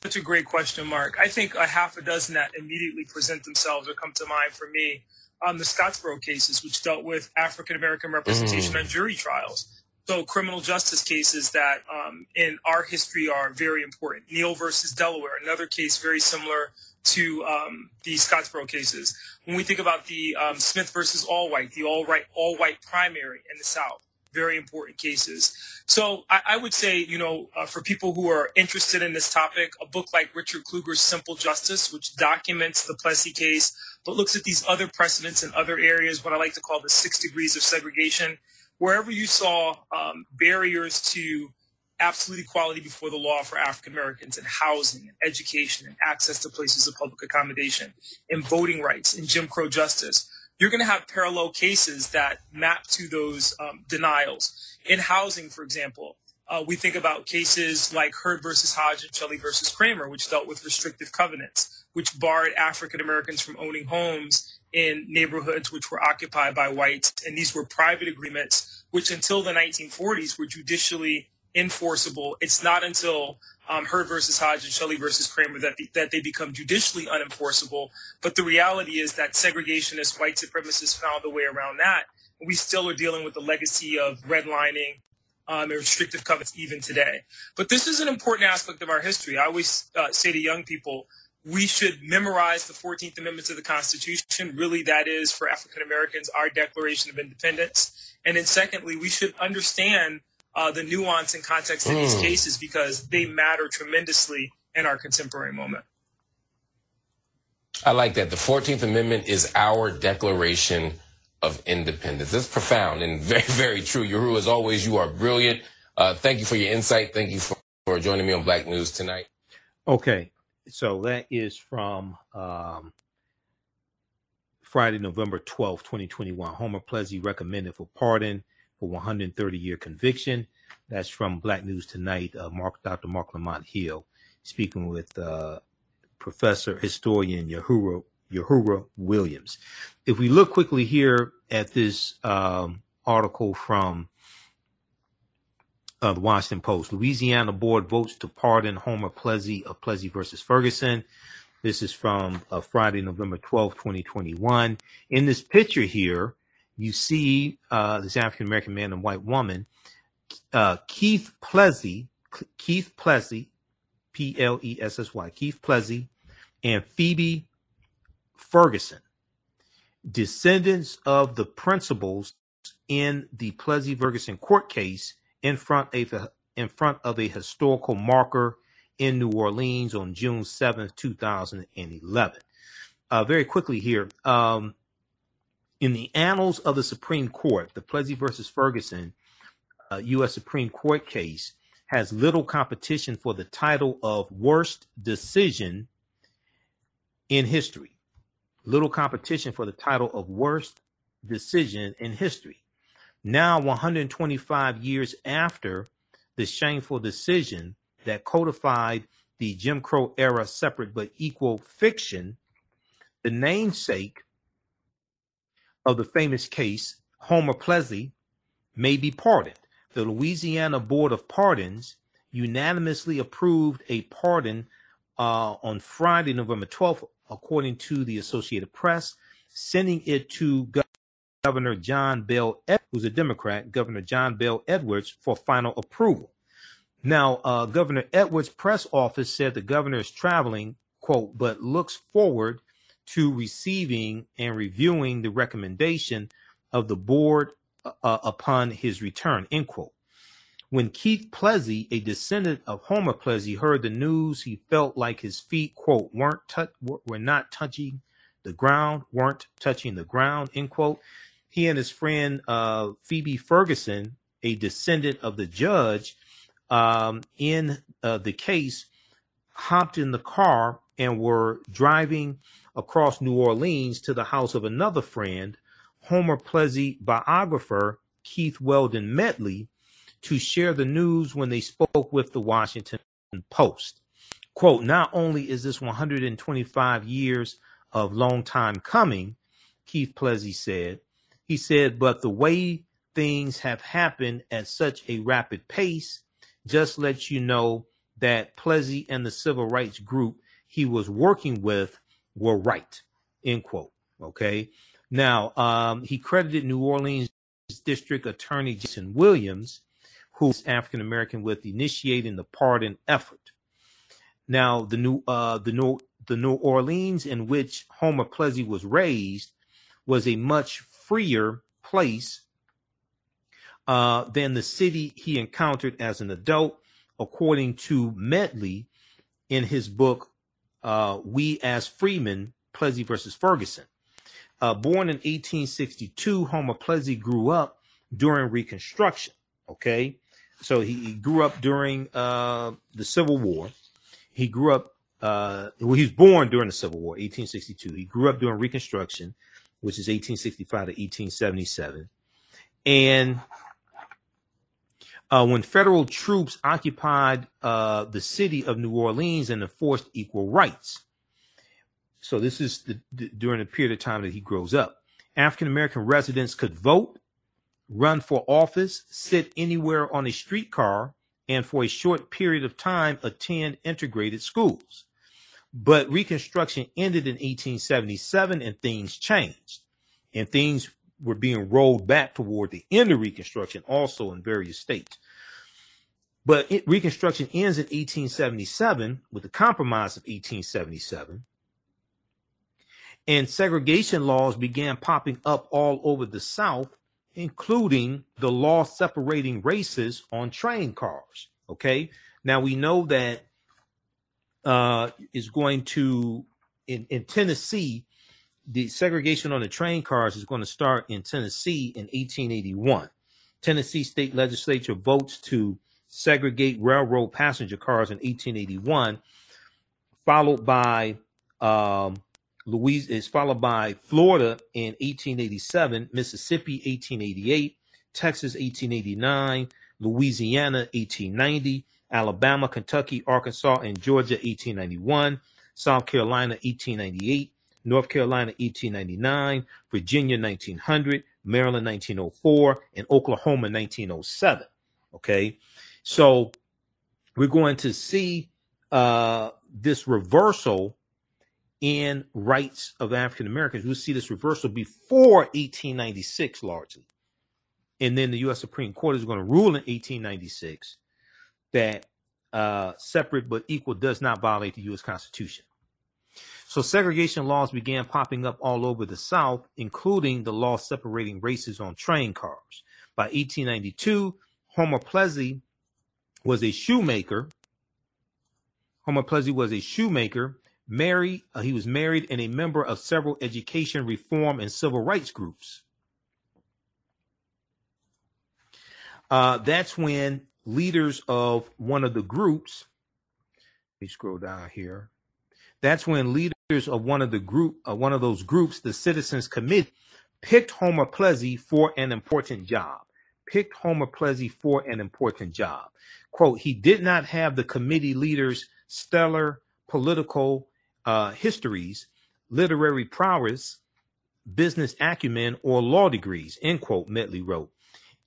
That's a great question, Marc. I think a half a dozen that immediately present themselves or come to mind for me on the Scottsboro cases, which dealt with African American representation mm. on jury trials. So criminal justice cases that um, in our history are very important. Neal versus Delaware, another case very similar to um, the Scottsboro cases. When we think about the um, Smith versus Allwright, the all right, all white primary in the South, very important cases. So I, I would say, you know, uh, for people who are interested in this topic, a book like Richard Kluger's Simple Justice, which documents the Plessy case, but looks at these other precedents in other areas, what I like to call the six degrees of segregation. wherever you saw um, barriers to absolute equality before the law for African Americans in housing and education and access to places of public accommodation and voting rights and Jim Crow justice, you're going to have parallel cases that map to those um, denials. In housing, for example, uh, we think about cases like Hurd versus Hodge and Shelley versus Kraemer, which dealt with restrictive covenants, which barred African Americans from owning homes in neighborhoods which were occupied by whites. And these were private agreements, which until the 1940s were judicially enforceable. It's not until um, Hurd versus Hodge and Shelley versus Kraemer that, that they become judicially unenforceable. But the reality is that segregationists, white supremacists found a way around that. We still are dealing with the legacy of redlining um, and restrictive covenants even today. But this is an important aspect of our history. I always uh, say to young people, we should memorize the 14th Amendment to the Constitution. Really, that is for African Americans our Declaration of Independence. And then, secondly, we should understand uh, the nuance and context in mm. these hmm. cases because they matter tremendously in our contemporary moment. I like that. The 14th Amendment is our Declaration of Independence. That's profound and very, very true. Yohuru, as always, you are brilliant. Uh, thank you for your insight. Thank you for, for joining me on Black News tonight. Okay. So that is from um, Friday, November 12th, 2021. Homer Plessy recommended for pardon for 130 year conviction. That's from Black News Tonight. Uh, Marc, Dr. Marc Lamont Hill speaking with uh, Professor Historian Yohuru, Yohuru Williams. If we look quickly here at this um, article from uh, the Washington Post, Louisiana board votes to pardon Homer Plessy of Plessy versus Ferguson. This is from uh, Friday, November 12, 2021. In this picture here, you see uh, this African American man and white woman, uh, Keith Plessy, Keith Plessy, P L E S S Y, Keith Plessy, and Phoebe Ferguson, descendants of the principals in the Plessy Ferguson court case in front of a, in front of a historical marker in New Orleans on June 7th, 2011. Uh, very quickly here, um, in the annals of the Supreme Court, the Plessy versus Ferguson uh, U.S. Supreme Court case has little competition for the title of worst decision in history. Little competition for the title of worst decision in history. Now, 125 years after the shameful decision that codified the Jim Crow era separate but equal fiction, the namesake of the famous case, Homer Plessy, may be pardoned. The Louisiana Board of Pardons unanimously approved a pardon uh, on Friday, November 12th, according to the Associated Press, sending it to Governor John Bel, who's a Democrat, Governor John Bel Edwards, for final approval. Now, uh, Governor Edwards' press office said the governor is traveling, quote, but looks forward to receiving and reviewing the recommendation of the board uh, uh, upon his return, end quote. When Keith Plessy, a descendant of Homer Plessy, heard the news, he felt like his feet, quote, weren't tu- were not touching the ground, weren't touching the ground, end quote. He and his friend uh, Phoebe Ferguson, a descendant of the judge um, in uh, the case, hopped in the car and were driving across New Orleans to the house of another friend, Homer Plessy biographer Keith Weldon Medley, to share the news when they spoke with the Washington Post. Quote, not only is this 125 years of long time coming, Keith Plessy said, he said, but the way things have happened at such a rapid pace just lets you know that Plessy and the civil rights group he was working with were right. End quote. Okay. Now, um, he credited New Orleans District Attorney Jason Williams, who's African American, with initiating the pardon effort. Now, the new uh, the New the New Orleans in which Homer Plessy was raised was a much freer place uh, than the city he encountered as an adult, according to Medley in his book uh, We as Freemen, Plessy versus Ferguson. Uh, born in 1862, Homer Plessy grew up during Reconstruction. Okay, so he, he grew up during uh, the Civil War. He grew up. Uh, well, he was born during the Civil War, 1862. He grew up during Reconstruction, which is 1865 to 1877, and uh, when federal troops occupied uh, the city of New Orleans and enforced equal rights. So this is the, the, during the period of time that he grows up. African American residents could vote, run for office, sit anywhere on a streetcar, and for a short period of time attend integrated schools. But Reconstruction ended in 1877 and things changed. And things were being rolled back toward the end of Reconstruction, also in various states. But it, Reconstruction ends in 1877 with the Compromise of 1877. And segregation laws began popping up all over the South, including the law separating races on train cars. Okay. Now we know that uh, is going to, in, in Tennessee, the segregation on the train cars is going to start in Tennessee in 1881. Tennessee state legislature votes to segregate railroad passenger cars in 1881, followed by um, Louise is followed by Florida in 1887, Mississippi 1888, Texas 1889, Louisiana 1890, Alabama, Kentucky, Arkansas, and Georgia 1891, South Carolina 1898, North Carolina 1899, Virginia 1900, Maryland 1904, and Oklahoma 1907. Okay, so we're going to see uh, this reversal in rights of African Americans. We'll see this reversal before 1896 largely. And then the U.S. Supreme Court is going to rule in 1896 that uh, separate but equal does not violate the U.S. Constitution. So segregation laws began popping up all over the South, including the law separating races on train cars. By 1892, Homer Plessy was a shoemaker. Homer Plessy was a shoemaker married. Uh, he was married and a member of several education reform and civil rights groups. Uh, that's when leaders of one of the groups. Let me scroll down here. That's when leaders of one of the group, uh, one of those groups, the Citizens Committee, picked Homer Plessy for an important job. Picked Homer Plessy for an important job. Quote: He did not have the committee leaders' stellar political uh, histories, literary prowess, business acumen, or law degrees, end quote, Medley wrote.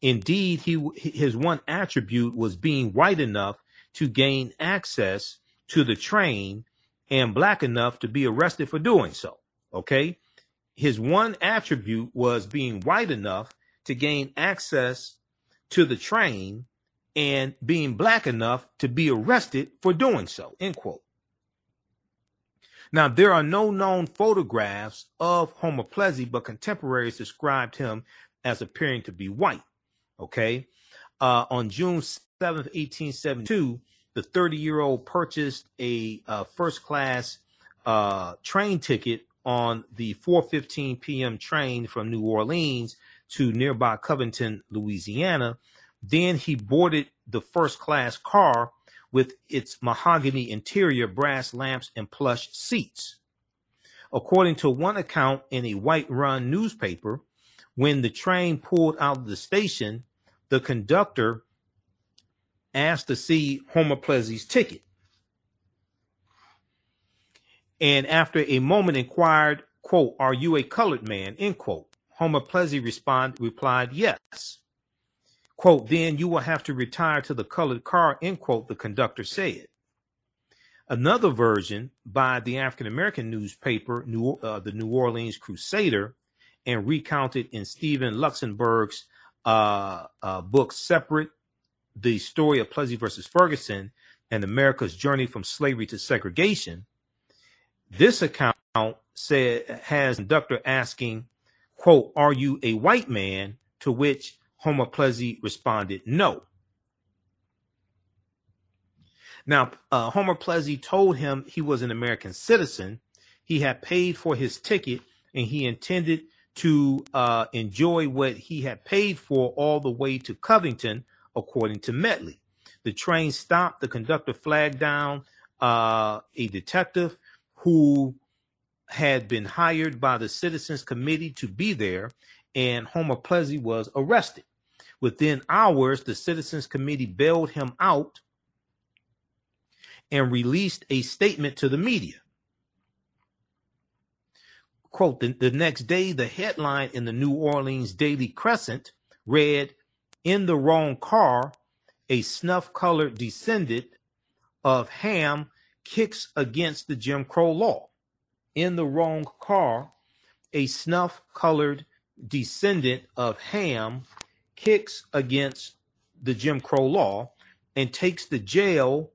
Indeed, he his one attribute was being white enough to gain access to the train and black enough to be arrested for doing so. Okay. His one attribute was being white enough to gain access to the train and being black enough to be arrested for doing so. End quote. Now, there are no known photographs of Homer Plessy, but contemporaries described him as appearing to be white. Okay. Uh, on June 7th, 1872, the 30 year old purchased a uh, first class uh, train ticket on the 4:15 p.m. train from New Orleans to nearby Covington, Louisiana. Then he boarded the first class car with its mahogany interior, brass lamps, and plush seats. According to one account in a White Run newspaper, when the train pulled out of the station, the conductor asked to see Homer Plessy's ticket. And after a moment inquired, quote, Are you a colored man? End quote. Homer Plessy respond, replied, Yes. Quote, then you will have to retire to the colored car, end quote, the conductor said. Another version by the African American newspaper, New, uh, the New Orleans Crusader, and recounted in Stephen Luxenberg's uh, uh, book, Separate The Story of Plessy versus Ferguson and America's Journey from Slavery to Segregation. This account said has conductor asking, quote, Are you a white man? To which Homer Plessy responded, no. Now, uh, Homer Plessy told him he was an American citizen. He had paid for his ticket and he intended to uh, enjoy what he had paid for all the way to Covington, according to Medley. The train stopped. The conductor flagged down uh, a detective who had been hired by the Citizens Committee to be there, and Homer Plessy was arrested. Within hours, the Citizens Committee bailed him out and released a statement to the media. Quote the, the next day, the headline in the New Orleans Daily Crescent read, In the wrong car, a snuff colored descendant of Ham kicks against the Jim Crow law. In the wrong car, a snuff colored descendant of Ham kicks against the Jim Crow law and takes the jail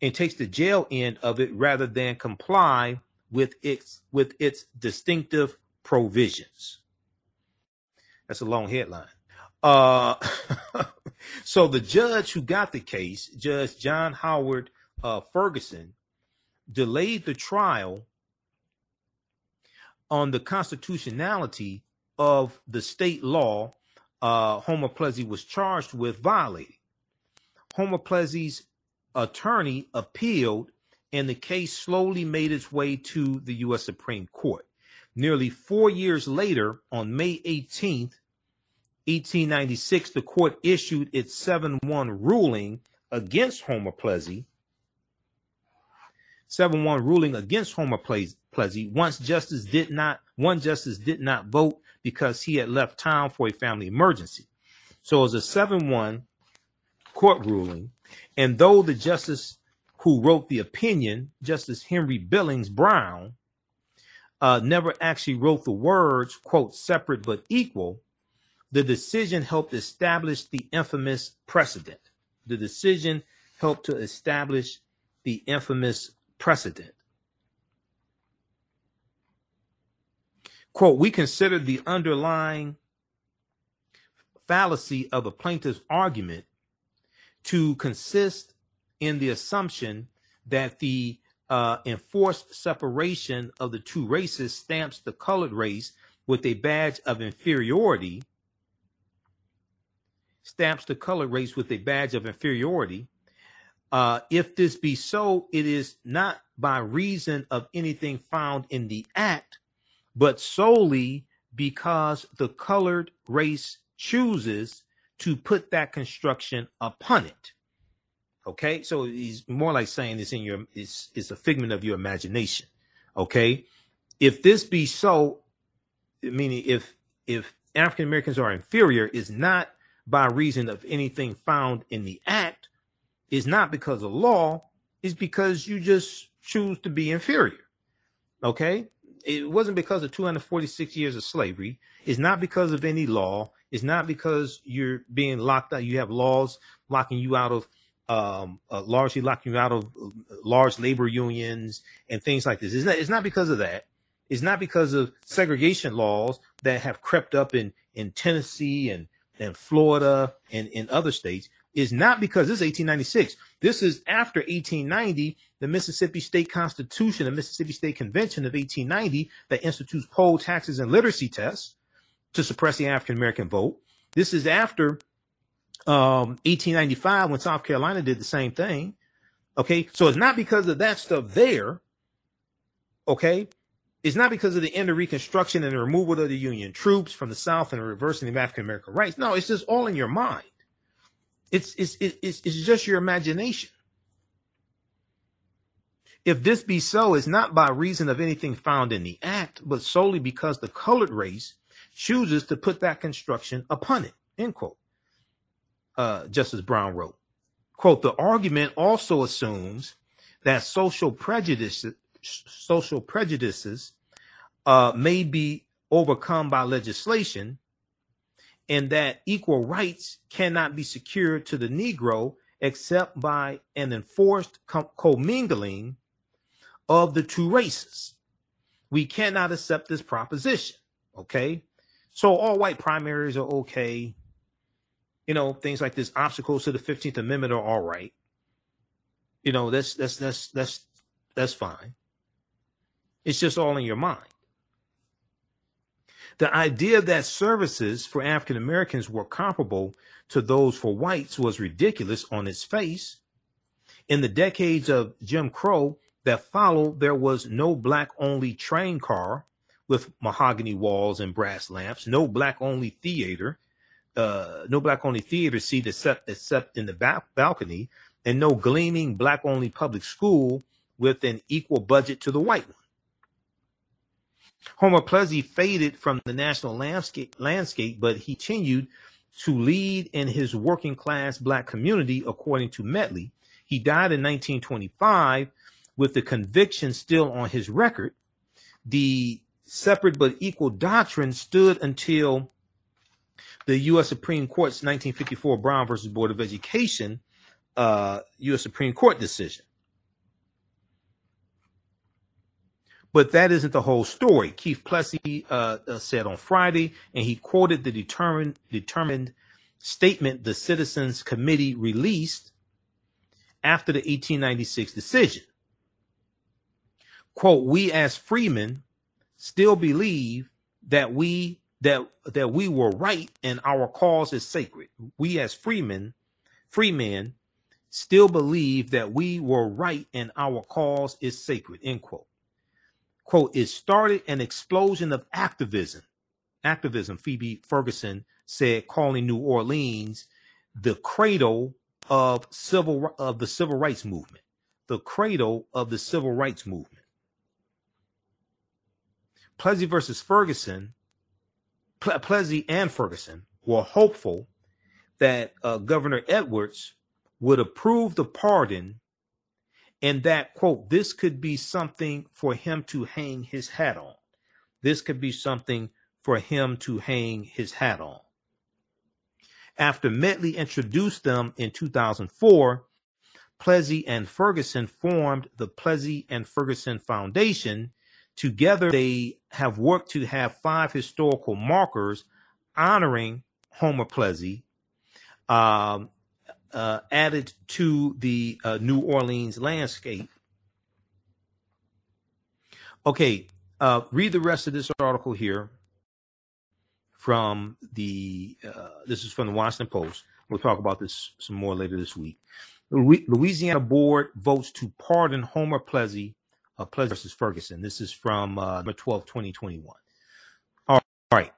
and takes the jail end of it rather than comply with its with its distinctive provisions. That's a long headline. Uh, so the judge who got the case, Judge John Howard uh, Ferguson, delayed the trial on the constitutionality of the state law uh, Homer Plessy was charged with violating. Homer Plessy's attorney appealed, and the case slowly made its way to the U.S. Supreme Court. Nearly four years later, on May 18th, 1896, the court issued its 7 1 ruling against Homer Plessy. 7 1 ruling against Homer Plessy. Once justice did not, one justice did not vote because he had left town for a family emergency. So it was a 7 1 court ruling. And though the justice who wrote the opinion, Justice Henry Billings Brown, uh, never actually wrote the words, quote, separate but equal, the decision helped establish the infamous precedent. The decision helped to establish the infamous precedent. Quote, we consider the underlying fallacy of the plaintiff's argument to consist in the assumption that the uh, enforced separation of the two races stamps the colored race with a badge of inferiority stamps the colored race with a badge of inferiority. Uh, if this be so, it is not by reason of anything found in the act, but solely because the colored race chooses to put that construction upon it. Okay, so he's more like saying it's in your it's it's a figment of your imagination. Okay, if this be so, meaning if if African Americans are inferior, is not by reason of anything found in the act is not because of law, is because you just choose to be inferior. Okay? It wasn't because of 246 years of slavery. It's not because of any law. It's not because you're being locked out. You have laws locking you out of, um, uh, largely locking you out of uh, large labor unions and things like this. It's not, it's not because of that. It's not because of segregation laws that have crept up in, in Tennessee and and Florida and in other states is not because this is 1896. This is after 1890, the Mississippi State Constitution, the Mississippi State Convention of 1890 that institutes poll taxes and literacy tests to suppress the African American vote. This is after um, 1895 when South Carolina did the same thing. Okay, so it's not because of that stuff there. Okay, it's not because of the end of Reconstruction and the removal of the Union troops from the South and the reversing of African American rights. No, it's just all in your mind. It's, it's, it's, it's just your imagination. If this be so, it's not by reason of anything found in the act, but solely because the colored race chooses to put that construction upon it. End quote. Uh, Justice Brown wrote, quote, the argument also assumes that social prejudices, social prejudices uh, may be overcome by legislation, and that equal rights cannot be secured to the Negro except by an enforced commingling of the two races. We cannot accept this proposition. Okay. So all white primaries are okay. You know, things like this, obstacles to the 15th Amendment are all right. You know, that's that's that's that's that's fine. It's just all in your mind. The idea that services for African Americans were comparable to those for whites was ridiculous on its face. In the decades of Jim Crow that followed, there was no black only train car with mahogany walls and brass lamps, no black only theater, uh, no black only theater seat except, except in the ba- balcony, and no gleaming black only public school with an equal budget to the white one. Homer Plessy faded from the national landscape, landscape, but he continued to lead in his working class black community, according to Medley. He died in 1925 with the conviction still on his record. The separate but equal doctrine stood until the U.S. Supreme Court's 1954 Brown versus Board of Education uh, U.S. Supreme Court decision. But that isn't the whole story. Keith Plessy uh, uh, said on Friday, and he quoted the determined determined statement the Citizens Committee released after the 1896 decision. Quote, we as freemen still believe that we that that we were right and our cause is sacred. We as freemen, free men, still believe that we were right and our cause is sacred. End quote quote, it started an explosion of activism. Activism, Phoebe Ferguson said, calling New Orleans the cradle of civil of the civil rights movement. The cradle of the civil rights movement. Plessy versus Ferguson, Plessy and Ferguson were hopeful that uh, Governor Edwards would approve the pardon and that quote this could be something for him to hang his hat on. This could be something for him to hang his hat on. After Medley introduced them in 2004 Plessy and Ferguson formed the Plessy and Ferguson Foundation. Together they have worked to have five historical markers honoring Homer Plessy. Um, uh, added to the uh, New Orleans landscape. Okay, uh, read the rest of this article here from the. Uh, this is from the Washington Post. We'll talk about this some more later this week. Louisiana board votes to pardon Homer Plessy, uh, Plessy versus Ferguson. This is from uh, November 12, 2021. All right.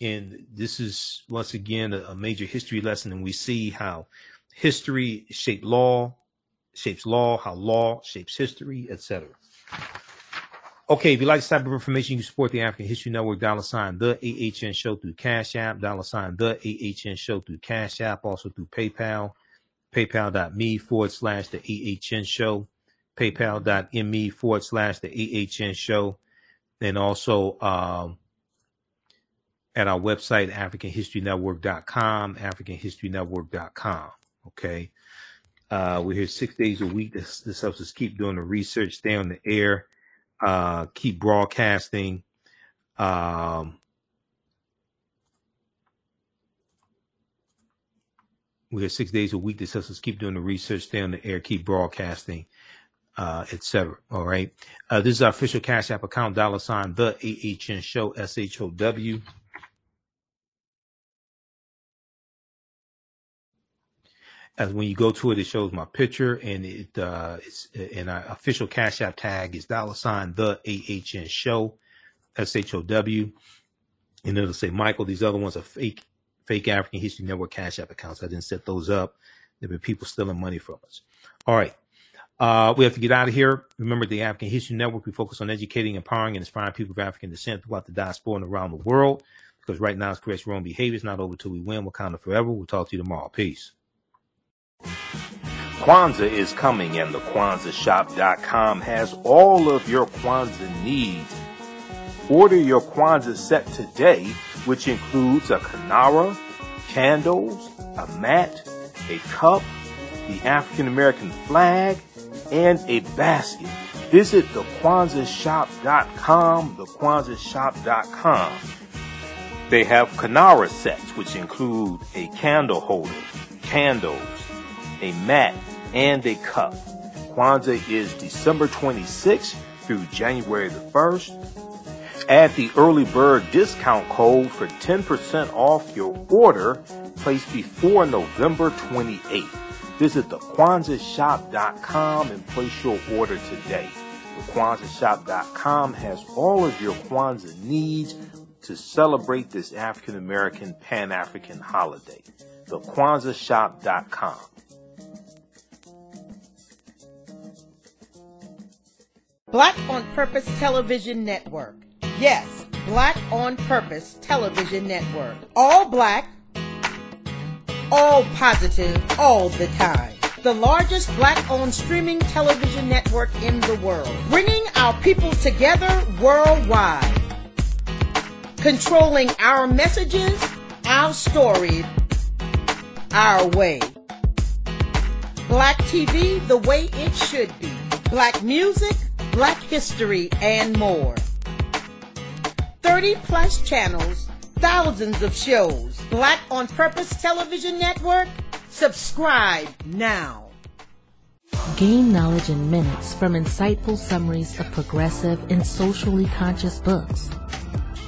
And this is once again a, a major history lesson, and we see how history shapes law, shapes law, how law shapes history, etc. Okay, if you like this type of information, you can support the African History Network, dollar sign the AHN show through Cash App, dollar sign the AHN show through Cash App, also through PayPal, paypal.me forward slash the AHN show, paypal.me forward slash the AHN show, and also um, at our website, AfricanHistoryNetwork.com, AfricanHistoryNetwork.com. Okay. Uh, we're here six days a week. This, this helps us keep doing the research, stay on the air, uh, keep broadcasting. Um, we're here six days a week. This helps us keep doing the research, stay on the air, keep broadcasting, uh, etc. All right. Uh, this is our official Cash App account, dollar sign, the AHN show, S H O W. as when you go to it, it shows my picture and it uh it's and our official Cash App tag is dollar sign the AHN show, S H O W, and it'll say Michael. These other ones are fake, fake African History Network Cash App accounts. I didn't set those up. There've been people stealing money from us. All right. Uh, we have to get out of here. Remember the African History Network. We focus on educating, empowering, and inspiring people of African descent throughout the diaspora and around the world. Because right now it's correct wrong behavior. It's not over till we win. Wakanda we'll forever. We'll talk to you tomorrow. Peace. Kwanzaa is coming and the KwanzaaShop.com has all of your Kwanzaa needs. Order your Kwanzaa set today, which includes a kinara, candles, a mat, a cup, the African American flag, and a basket. Visit the KwanzaaShop.com, the KwanzaaShop.com. They have kinara sets, which include a candle holder, candles, a mat, and a cup. Kwanzaa is December 26th through January the 1st. Add the early bird discount code for 10% off your order placed before November 28th. Visit thekwanzaashop.com and place your order today. TheKwanzaaShop.com has all of your Kwanzaa needs to celebrate this African American Pan African holiday. TheKwanzaaShop.com. Black on Purpose Television Network. Yes, Black on Purpose Television Network. All black, all positive, all the time. The largest black owned streaming television network in the world. Bringing our people together worldwide. Controlling our messages, our stories, our way. Black TV the way it should be. Black music, black history, and more. 30 plus channels, thousands of shows. Black on Purpose Television Network. Subscribe now. Gain knowledge in minutes from insightful summaries of progressive and socially conscious books.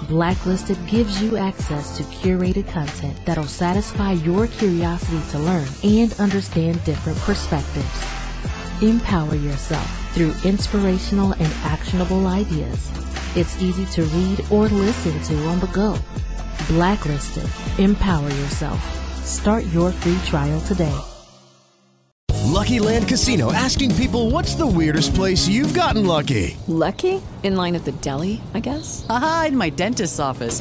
Blacklisted gives you access to curated content that'll satisfy your curiosity to learn and understand different perspectives. Empower yourself through inspirational and actionable ideas. It's easy to read or listen to on the go. Blacklisted. Empower yourself. Start your free trial today. Lucky Land Casino asking people what's the weirdest place you've gotten lucky? Lucky? In line at the deli, I guess? Aha, in my dentist's office.